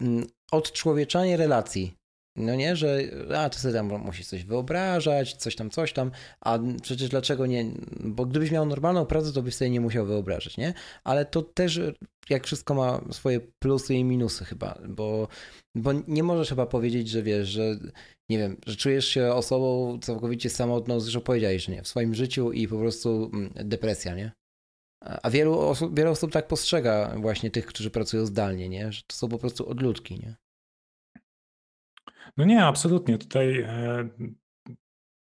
mm, odczłowieczanie relacji. No nie, że a ty sobie tam musisz coś wyobrażać, coś tam, coś tam, a przecież dlaczego nie, bo gdybyś miał normalną pracę, to byś sobie nie musiał wyobrażać, nie? Ale to też jak wszystko ma swoje plusy i minusy chyba, bo, bo nie możesz chyba powiedzieć, że wiesz, że nie wiem, że czujesz się osobą całkowicie samotną, zresztą powiedziałeś, że nie, w swoim życiu i po prostu mm, depresja, nie? A wielu osób, wiele osób tak postrzega właśnie tych, którzy pracują zdalnie, nie? Że to są po prostu odludki, nie? No nie, absolutnie. Tutaj e,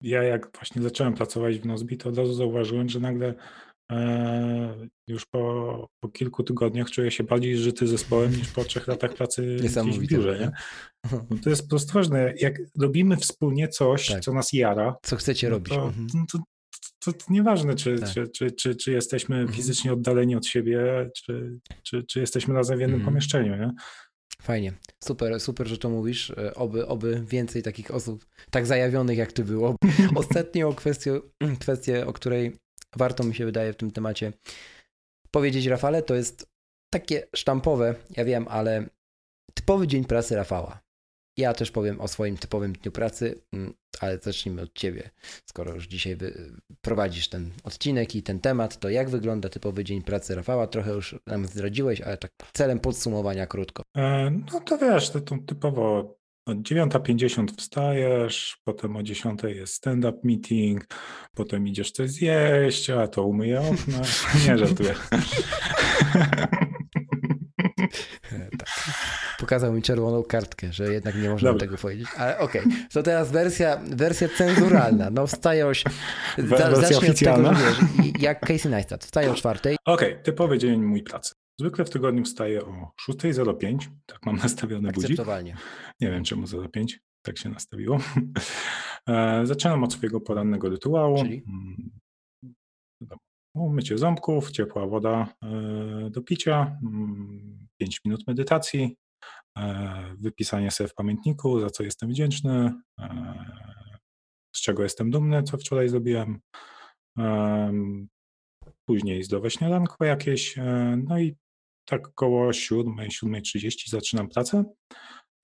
ja jak właśnie zacząłem pracować w Nozbi, to od razu zauważyłem, że nagle e, już po, po kilku tygodniach czuję się bardziej żyty zespołem niż po trzech latach pracy w biurze. Nie? No to jest po prostu ważne. Jak robimy wspólnie coś, tak. co nas jara. Co chcecie no robić. To, mhm. no to, to, nieważne, czy, tak. czy, czy, czy, czy, jesteśmy mhm. fizycznie oddaleni od siebie, czy, czy, czy jesteśmy razem w jednym mhm. pomieszczeniu. Nie? Fajnie, super, super, że to mówisz. E, oby, oby więcej takich osób tak zajawionych jak ty było. Ostatnią kwestią, kwestię, o której warto mi się wydaje w tym temacie powiedzieć Rafale, to jest takie sztampowe, ja wiem, ale typowy dzień pracy Rafała. Ja też powiem o swoim typowym dniu pracy, mm, ale zacznijmy od ciebie. Skoro już dzisiaj prowadzisz ten odcinek i ten temat, to jak wygląda typowy dzień pracy Rafała? Trochę już nam zdradziłeś, ale tak celem podsumowania krótko. E, no to wiesz, to, to typowo o 9.50 wstajesz, potem o 10.00 jest stand-up meeting, potem idziesz coś zjeść, a to umyję okna. Nie żartuję. Pokazał mi czerwoną kartkę, że jednak nie można tego powiedzieć. Ale okej, okay. to teraz wersja, wersja cenzuralna. No wstajoś, wersja zacznij oficjalna. od tego, że wiesz, jak Casey Neistat, wstaje o czwartej. Okej, okay, typowy dzień mój pracy. Zwykle w tygodniu wstaję o 6.05, tak mam nastawiony budzik. Nie wiem czemu 05, tak się nastawiło. E, zaczynam od swojego porannego rytuału. Czyli? Mm, mycie ząbków, ciepła woda do picia, 5 mm, minut medytacji, wypisanie sobie w pamiętniku, za co jestem wdzięczny, z czego jestem dumny, co wczoraj zrobiłem. Później zdrowe śniadanko jakieś, no i tak około 7, 7.30 zaczynam pracę.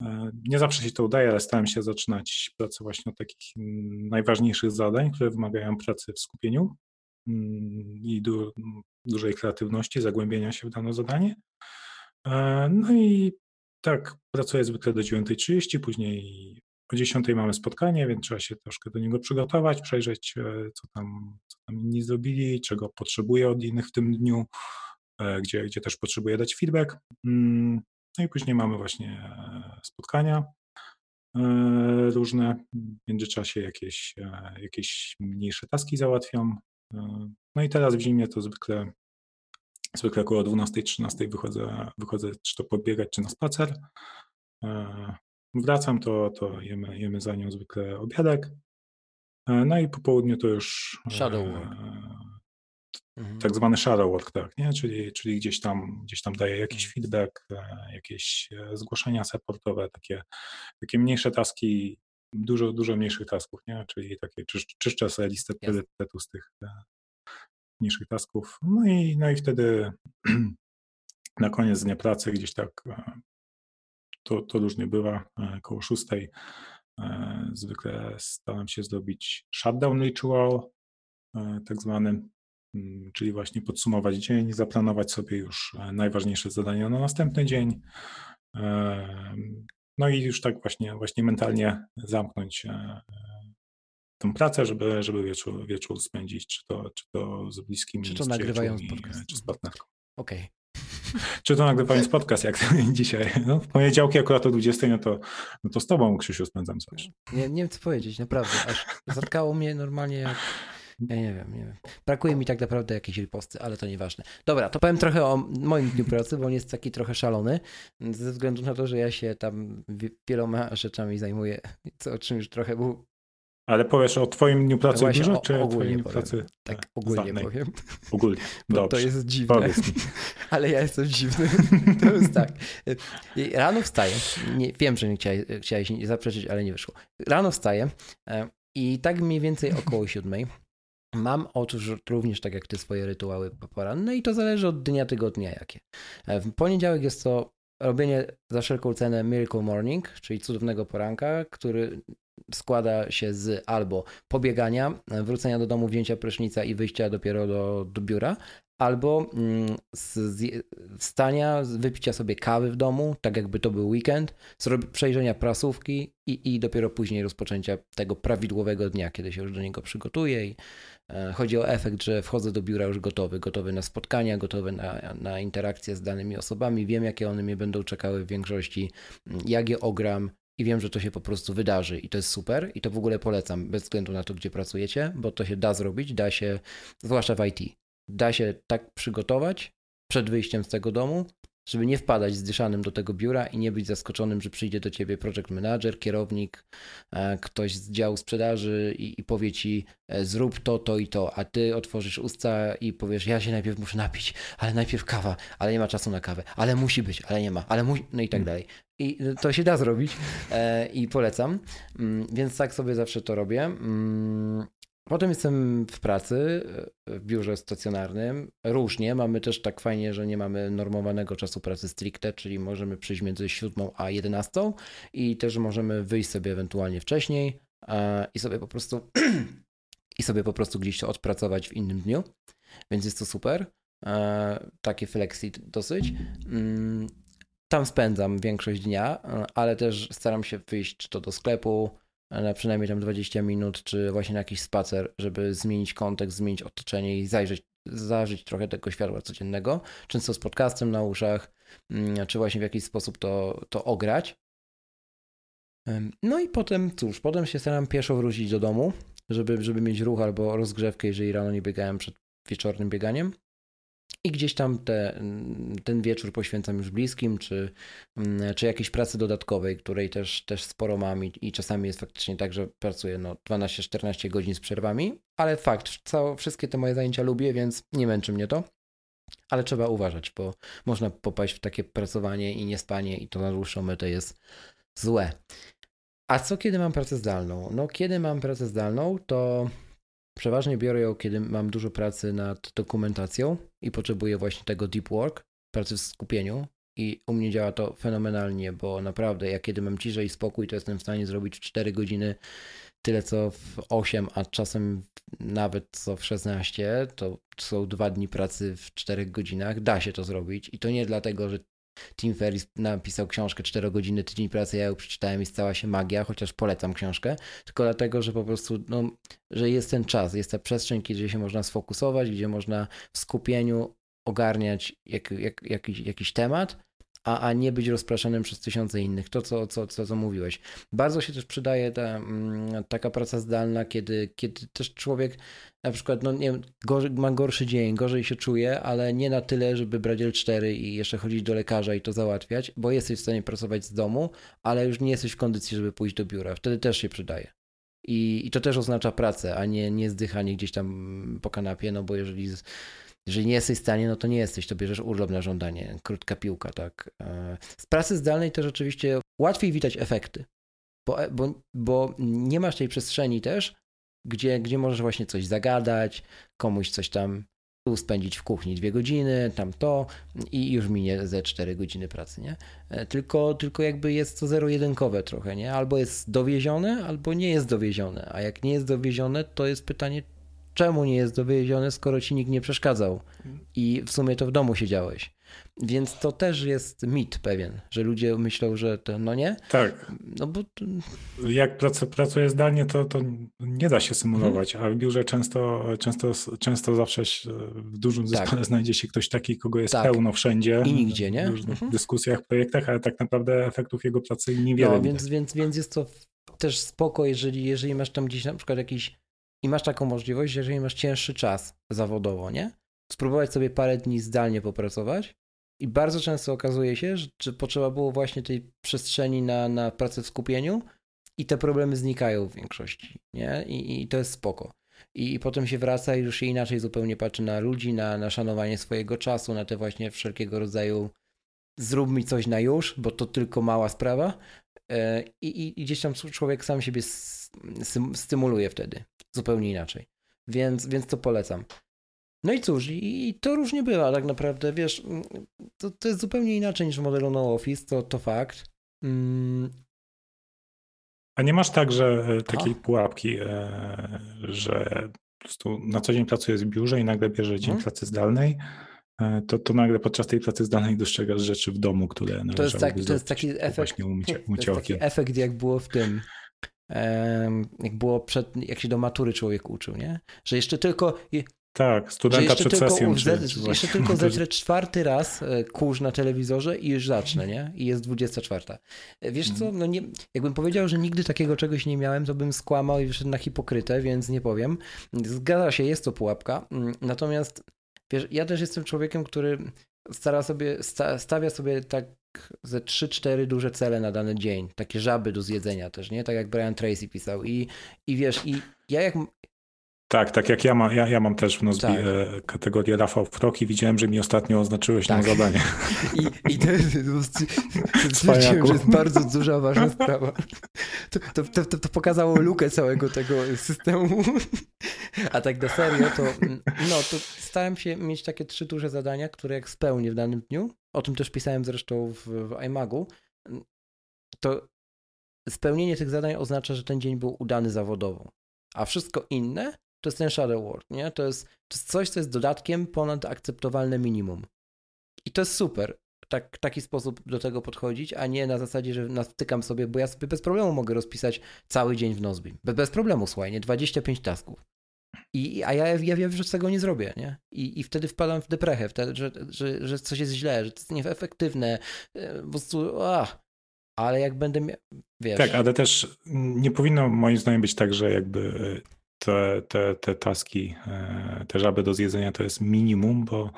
E, nie zawsze się to udaje, ale starałem się zaczynać pracę właśnie od takich najważniejszych zadań, które wymagają pracy w skupieniu mm, i du dużej kreatywności, zagłębienia się w dane zadanie. E, no i tak, pracuję zwykle do 9.30, później o 10 mamy spotkanie, więc trzeba się troszkę do niego przygotować, przejrzeć, e, co tam, co tam inni zrobili, czego potrzebuję od innych w tym dniu, gdzie, gdzie też potrzebuję dać feedback. Mm, no i później mamy właśnie e, spotkania e, różne. W międzyczasie jakieś, e, jakieś mniejsze taski załatwiam. No i teraz w zimie to zwykle, zwykle około 12-13 wychodzę, wychodzę czy to pobiegać, czy na spacer. Wracam, to, to jemy, jemy za nią zwykle obiadek. No i po południu to już. Shadow work. Mhm. tak zwany shadow work, tak, nie? Czyli, czyli gdzieś, tam, gdzieś tam daje jakiś mhm. feedback, e, jakieś e, zgłoszenia supportowe, takie, takie mniejsze taski, dużo, dużo mniejszych tasków, nie? Czyli takie czysz, czyszczę sobie listę priorytetów z tych e, mniejszych tasków. No i, no i wtedy na koniec dnia pracy gdzieś tak to, to różnie bywa, koło szóstej zwykle staram się zrobić shutdown ritual, tak zwany, Mm, czyli właśnie podsumować dzień, zaplanować sobie już e, najważniejsze zadania na następny dzień. No i już tak właśnie, właśnie mentalnie zamknąć e, tą pracę, żeby, żeby wieczór, wieczór spędzić, czy to, czy to z bliskimi, czy to nagrywając podcast. czy z partnerką. Okej. Okay. Czy to nagrywając podcast, jak dzisiaj. No, w poniedziałki akurat o 20, no to, no to z tobą, Krzysiu, spędzam coś. Nie, nie wiem, co powiedzieć, naprawdę. Aż zatkało mnie normalnie jak ja nie wiem, nie wiem. Brakuje mi tak naprawdę jakiejś riposty, ale to nieważne. Dobra, to powiem trochę o moim dniu pracy, bo on jest taki trochę szalony, ze względu na to, że ja się tam wieloma rzeczami zajmuję, co, o czym już trochę był ale powiesz o twoim dniu pracy Właśnie, dużo, czy o twoim dniu pracy? Tak, ogólnie znanej. powiem. Ogólnie, Dobrze. To jest dziwne, ale ja jestem dziwny. To jest tak. Rano wstaję, nie, wiem, że nie chciałeś, chciałeś zaprzeczyć, ale nie wyszło. Rano wstaję e, i tak mniej więcej około siódmej Mam otóż również tak jak ty swoje rytuały poranne i to zależy od dnia tygodnia jakie. E, w poniedziałek jest to robienie za wszelką cenę Miracle Morning, czyli cudownego poranka, który składa się z albo pobiegania, wrócenia do domu, wzięcia prysznica i wyjścia dopiero do, do biura, albo mm, z wstania, wypicia sobie kawy w domu, tak jakby to był weekend, przejrzenia prasówki i, i dopiero później rozpoczęcia tego prawidłowego dnia, kiedy się już do niego przygotuję i E, chodzi o efekt, że wchodzę do biura już gotowy, gotowy na spotkania, gotowy na, na interakcje z danymi osobami. Wiem, jakie one mnie będą czekały w większości, jak je ogram, i wiem, że to się po prostu wydarzy i to jest super i to w ogóle polecam bez względu na to, gdzie pracujecie, bo to się da zrobić, da się, zwłaszcza w IT, da się tak przygotować przed wyjściem z tego domu, żeby nie wpadać zdyszanym do tego biura i nie być zaskoczonym, że przyjdzie do ciebie project manager, kierownik, e, ktoś z działu sprzedaży i, i, powie ci e, zrób to, to i to, a ty otworzysz usta i powiesz ja się najpierw muszę napić, ale najpierw kawa, ale nie ma czasu na kawę, ale musi być, ale nie ma, ale musi, no i tak mm. dalej. I to się da zrobić e, i polecam, mm, więc tak sobie zawsze to robię. Potem jestem w pracy, w biurze stacjonarnym. Różnie. Mamy też tak fajnie, że nie mamy normowanego czasu pracy stricte, czyli możemy przyjść między 7 a 11 i też możemy wyjść sobie ewentualnie wcześniej i sobie po prostu i sobie po prostu gdzieś to odpracować w innym dniu. Więc jest to super. Takie flexi dosyć. Mm, tam spędzam większość dnia, ale też staram się wyjść czy to do sklepu, na przynajmniej tam 20 minut, czy właśnie na jakiś spacer, żeby zmienić kontekst, zmienić otoczenie i zajrzeć, zażyć trochę tego światła codziennego, często z podcastem na uszach, mm, czy właśnie w jakiś sposób to, to ograć. No i potem, cóż, potem się staram pieszo wrócić do domu, żeby, żeby mieć ruch albo rozgrzewkę, jeżeli rano nie biegałem przed wieczornym bieganiem. I gdzieś tam te, ten wieczór poświęcam już bliskim, czy, mm, czy jakiejś pracy dodatkowej, której też, też sporo mam i, i czasami jest faktycznie tak, że pracuję no 12-14 godzin z przerwami, ale fakt, całe, wszystkie te moje zajęcia lubię, więc nie męczy mnie to. Ale trzeba uważać, bo można popaść w takie pracowanie i niespanie i to na dłuższą metę jest złe. A co kiedy mam pracę zdalną? No kiedy mam pracę zdalną, to Przeważnie biorę ją, kiedy mam dużo pracy nad dokumentacją i potrzebuję właśnie tego deep work, pracy w skupieniu. I u mnie działa to fenomenalnie, bo naprawdę, ja kiedy mam ciszę i spokój, to jestem w stanie zrobić w 4 godziny tyle co w 8, a czasem nawet co w 16. To są dwa dni pracy w 4 godzinach. Da się to zrobić i to nie dlatego, że Tim Ferris napisał książkę 4 godziny tydzień pracy, ja ją przeczytałem i stała się magia, chociaż polecam książkę, tylko dlatego, że po prostu, no, że jest ten czas, jest ta przestrzeń, gdzie się można sfokusować, gdzie można w skupieniu ogarniać jak, jak, jakiś, jakiś temat a, a nie być rozpraszanym przez tysiące innych. To, co, co, co, co mówiłeś. Bardzo się też przydaje ta, mm, taka praca zdalna, kiedy, kiedy też człowiek na przykład, no nie gorzej, ma gorszy dzień, gorzej się czuje, ale nie na tyle, żeby brać L4 i jeszcze chodzić do lekarza i to załatwiać, bo jesteś w stanie pracować z domu, ale już nie jesteś w kondycji, żeby pójść do biura. Wtedy też się przydaje. I, i to też oznacza pracę, a nie, nie zdychanie gdzieś tam po kanapie, no bo jeżeli jeżeli nie jesteś w stanie, no to nie jesteś, to bierzesz urlop na żądanie. Krótka piłka, tak. E, z pracy zdalnej też oczywiście łatwiej widać efekty, bo, bo, bo nie masz tej przestrzeni też, gdzie, gdzie możesz właśnie coś zagadać, komuś coś tam tu spędzić w kuchni dwie godziny, tam to i już minie ze cztery godziny pracy, nie? E, tylko, tylko jakby jest to zero-jedynkowe trochę, nie? Albo jest dowiezione, albo nie jest dowiezione, a jak nie jest dowiezione, to jest pytanie, czemu nie jest dowieziony, skoro ci nikt nie przeszkadzał i w sumie to w domu siedziałeś. Więc to też jest mit pewien, że ludzie myślą, że to no nie. Tak. No bo... Jak pracuję zdalnie, to, to nie da się symulować, hmm. a w biurze często, często, często zawsze w dużym zespole tak. znajdzie się ktoś taki, kogo jest tak. pełno wszędzie. I nigdzie, nie? W różnych mhm. dyskusjach, projektach, ale tak naprawdę efektów jego pracy niewiele. No, więc, więc, więc jest to też spoko, jeżeli, jeżeli masz tam gdzieś na przykład jakiś i masz taką możliwość, jeżeli masz cięższy czas zawodowo, nie? Spróbować sobie parę dni zdalnie popracować i bardzo często okazuje się, że, że potrzeba było właśnie tej przestrzeni na, na pracę w skupieniu i te problemy znikają w większości, nie? I, i to jest spoko. I, I, potem się wraca i już się inaczej zupełnie patrzy na ludzi, na, na szanowanie swojego czasu, na te właśnie wszelkiego rodzaju zrób mi coś na już, bo to tylko mała sprawa. E, I, i, gdzieś tam człowiek sam siebie stymuluje wtedy zupełnie inaczej. Więc, więc to polecam. No i cóż, i, i to różnie bywa tak naprawdę, wiesz, mm, to, to jest zupełnie inaczej niż w modelu no office, to, to fakt. Mm. A nie masz tak, że e, takiej A? pułapki, e, że po prostu na co dzień pracujesz w biurze i nagle bierze dzień hmm? pracy zdalnej, to, to nagle podczas tej pracy zdalnej dostrzegasz rzeczy w domu, które to jest, tak, to jest taki efekt, właśnie umycie, umycie to jest taki efekt jak było w tym jak było przed, jak się do matury człowiek uczył, nie? Że jeszcze tylko... Tak, studenta przed sesją. Ze, czy jeszcze tylko zetrę czwarty raz e, kurz na telewizorze i już zacznę, nie? I jest 24. E, wiesz co, no nie, jakbym powiedział, że nigdy takiego czegoś nie miałem, to bym skłamał i wyszedł na hipokrytę, więc nie powiem. Zgadza się, jest to pułapka. Mm, natomiast wiesz, ja też jestem człowiekiem, który stara sobie, stawia sobie tak ze 3-4 duże cele na dany dzień. Takie żaby do zjedzenia też, nie? Tak jak Brian Tracy pisał. I, i wiesz, i ja jak... Tak, tak jak ja mam, ja, ja mam też w Nozbi tak. e, kategorię Rafał w i widziałem, że mi ostatnio oznaczyłeś tak. na zadanie. I, i to, stwierdziłem, że jest bardzo duża, ważna sprawa. To, to, to, to, pokazało lukę całego tego systemu. A tak do serio, to no, to starałem się mieć takie trzy duże zadania, które jak spełnię w danym dniu, o tym też pisałem zresztą w, w iMagu, to spełnienie tych zadań oznacza, że ten dzień był udany zawodowo. A wszystko inne to jest ten shadow work, nie? To jest, to jest coś, co jest dodatkiem ponad akceptowalne minimum. I to jest super. Tak, taki sposób do tego podchodzić, a nie na zasadzie, że natykam sobie, bo ja sobie bez problemu mogę rozpisać cały dzień w Nozbi. Bez, bez problemu, słuchaj, nie? 25 tasków. I, a ja, ja wiem, że tego nie zrobię, nie? I, i wtedy wpadam w deprechę, wtedy, że, że, że coś jest źle, że to jest nieefektywne, e, po prostu, ach. ale jak będę miał, wiesz... Tak, ale też nie powinno moim zdaniem być tak, że jakby te, te, te taski, e, te żaby do zjedzenia to jest minimum, bo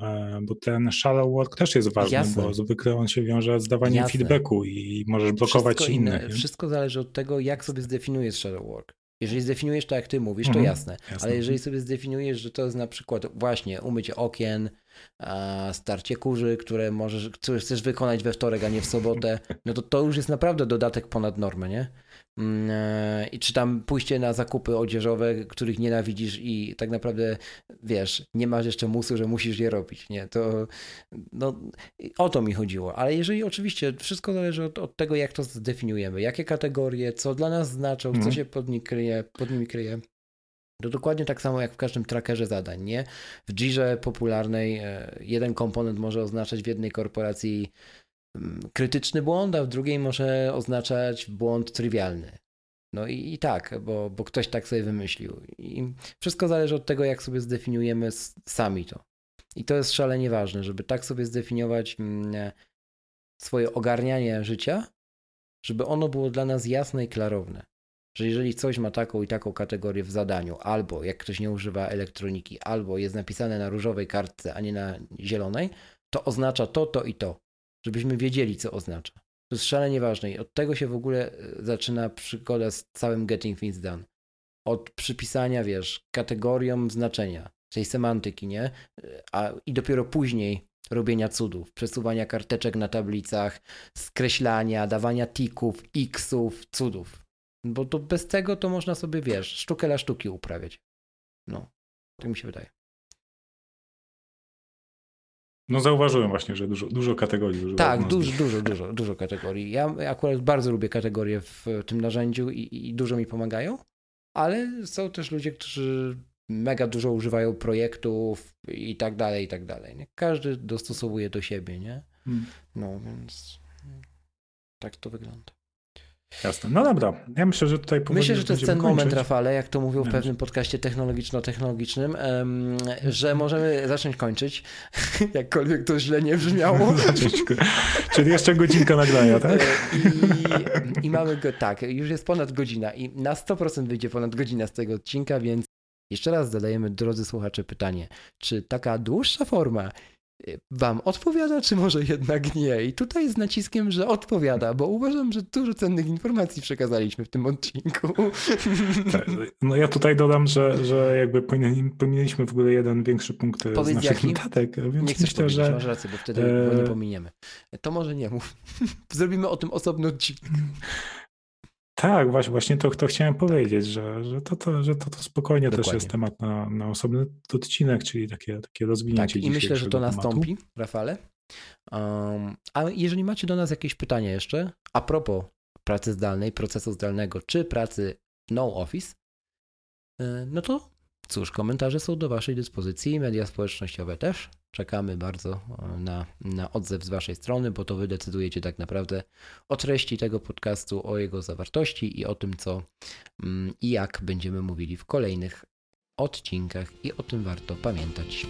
E, bo ten shallow work też jest ważny, Jasne. bo zwykle on się wiąże z dawaniem Jasne. feedbacku i możesz blokować wszystko innych. Inne. Wszystko zależy od tego, jak sobie zdefiniujesz shallow work. Jeżeli zdefiniujesz to, jak ty mówisz, to mhm. jasne. jasne. Ale jeżeli sobie zdefiniujesz, że to jest na przykład właśnie umycie okien, starcie kurzy, które możesz, które chcesz wykonać we wtorek, a nie w sobotę, no to to już jest naprawdę dodatek ponad normę, nie? Mm, e, I czy tam pójście na zakupy odzieżowe, których nienawidzisz i tak naprawdę, wiesz, nie masz jeszcze musu, że musisz je robić, nie? To no, o to mi chodziło. Ale jeżeli oczywiście wszystko zależy od, od tego, jak to zdefiniujemy, jakie kategorie, co dla nas znaczą, co mhm. się pod, nimi kryje, pod nimi kryje. To dokładnie tak samo jak w każdym trackerze zadań, nie? W Jirze popularnej e, jeden komponent może oznaczać w jednej korporacji mm, krytyczny błąd, a w drugiej może oznaczać błąd trywialny. No i, i tak, bo, bo ktoś tak sobie wymyślił. I wszystko zależy od tego, jak sobie zdefiniujemy sami to. I to jest szalenie ważne, żeby tak sobie zdefiniować mm, swoje ogarnianie życia, żeby ono było dla nas jasne i klarowne że jeżeli coś ma taką i taką kategorię w zadaniu, albo jak ktoś nie używa elektroniki, albo jest napisane na różowej kartce, a nie na zielonej, to oznacza to, to i to. Żebyśmy wiedzieli, co oznacza. To jest szalenie ważne i od tego się w ogóle e, zaczyna przygoda z całym Getting Things Done. Od przypisania, wiesz, kategoriom znaczenia, tej semantyki, nie? A, I dopiero później robienia cudów, przesuwania karteczek na tablicach, skreślania, dawania tików, xów, cudów. Bo to bez tego to można sobie, wiesz, sztukę dla sztuki uprawiać. No, tak mi się wydaje. No zauważyłem właśnie, że dużo, dużo kategorii. Tak, dużo, dużo, dużo, dużo kategorii. Ja akurat bardzo lubię kategorie w tym narzędziu i, i dużo mi pomagają, ale są też ludzie, którzy mega dużo używają projektów i tak dalej, i tak dalej. Nie? Każdy dostosowuje do siebie, nie? Hmm. No więc tak to wygląda. Jasne. No dobra, ja myślę, że tutaj Myślę, że to jest ten kończyć. moment, Rafale, jak to mówił w pewnym podcaście technologiczno-technologicznym, że możemy zacząć kończyć, jakkolwiek to źle nie brzmiało. Czyli jeszcze godzinka nagrania, tak? E, I, I, mamy go, tak, już jest ponad godzina i na 100% wyjdzie ponad godzina z tego odcinka, więc jeszcze raz zadajemy, drodzy słuchacze, pytanie, czy taka dłuższa forma Wam odpowiada, czy może jednak nie? I tutaj z naciskiem, że odpowiada, bo uważam, że dużo cennych informacji przekazaliśmy w tym odcinku. Tak, no ja tutaj dodam, że, że jakby powinniśmy w ogóle jeden większy punkt Powiedz z naszych notatek. Więc nie chcesz myślę, że... masz rację, bo wtedy e... go nie pominiemy. To może nie mów. Zrobimy o tym osobny odcinek. Tak, właśnie, właśnie to, to chciałem powiedzieć, że, że, to, to, że to, to spokojnie Dokładnie. też jest temat na, na osobny odcinek, czyli takie, takie rozwinięcie Tak, i myślę, że to nastąpi, tematu. Rafale. Um, a jeżeli macie do nas jakieś pytania jeszcze, a propos pracy zdalnej, procesu zdalnego, czy pracy no office, y, no to cóż, komentarze są do Waszej dyspozycji, media społecznościowe też. Czekamy bardzo e, na, na odzew z Waszej strony, bo to Wy decydujecie tak naprawdę o treści tego podcastu, o jego zawartości i o tym, co mm, i jak będziemy mówili w kolejnych odcinkach, i o tym warto pamiętać.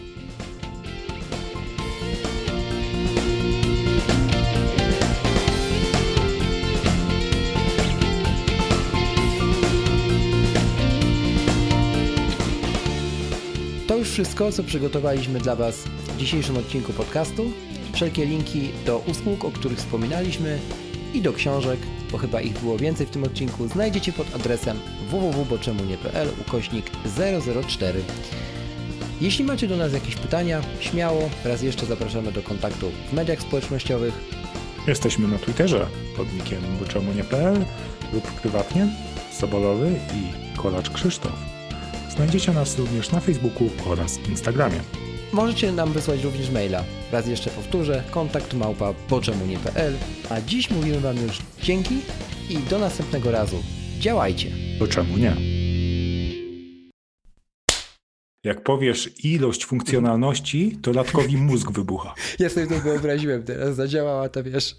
Wszystko, co przygotowaliśmy dla Was w dzisiejszym odcinku podcastu. Wszelkie linki do usług, o których wspominaliśmy i do książek, bo chyba ich było więcej w tym odcinku, znajdziecie pod adresem www.boczemunie.pl ukośnik 004. Jeśli macie do nas jakieś pytania, śmiało, raz jeszcze zapraszamy do kontaktu w mediach społecznościowych. Jesteśmy na Twitterze pod nickiem boczemunie.pl lub prywatnie Sobolowy i Kolacz Krzysztof. Znajdziecie nas również na Facebooku oraz Instagramie. Możecie nam wysłać również maila. Raz jeszcze powtórzę, kontakt małpa poczemunie.pl. A dziś mówimy Wam już dzięki i do następnego razu. Działajcie! Bo czemu nie? Jak powiesz ilość funkcjonalności, to latkowi mózg wybucha. Ja sobie to wyobraziłem teraz, zadziałała ta wiesz.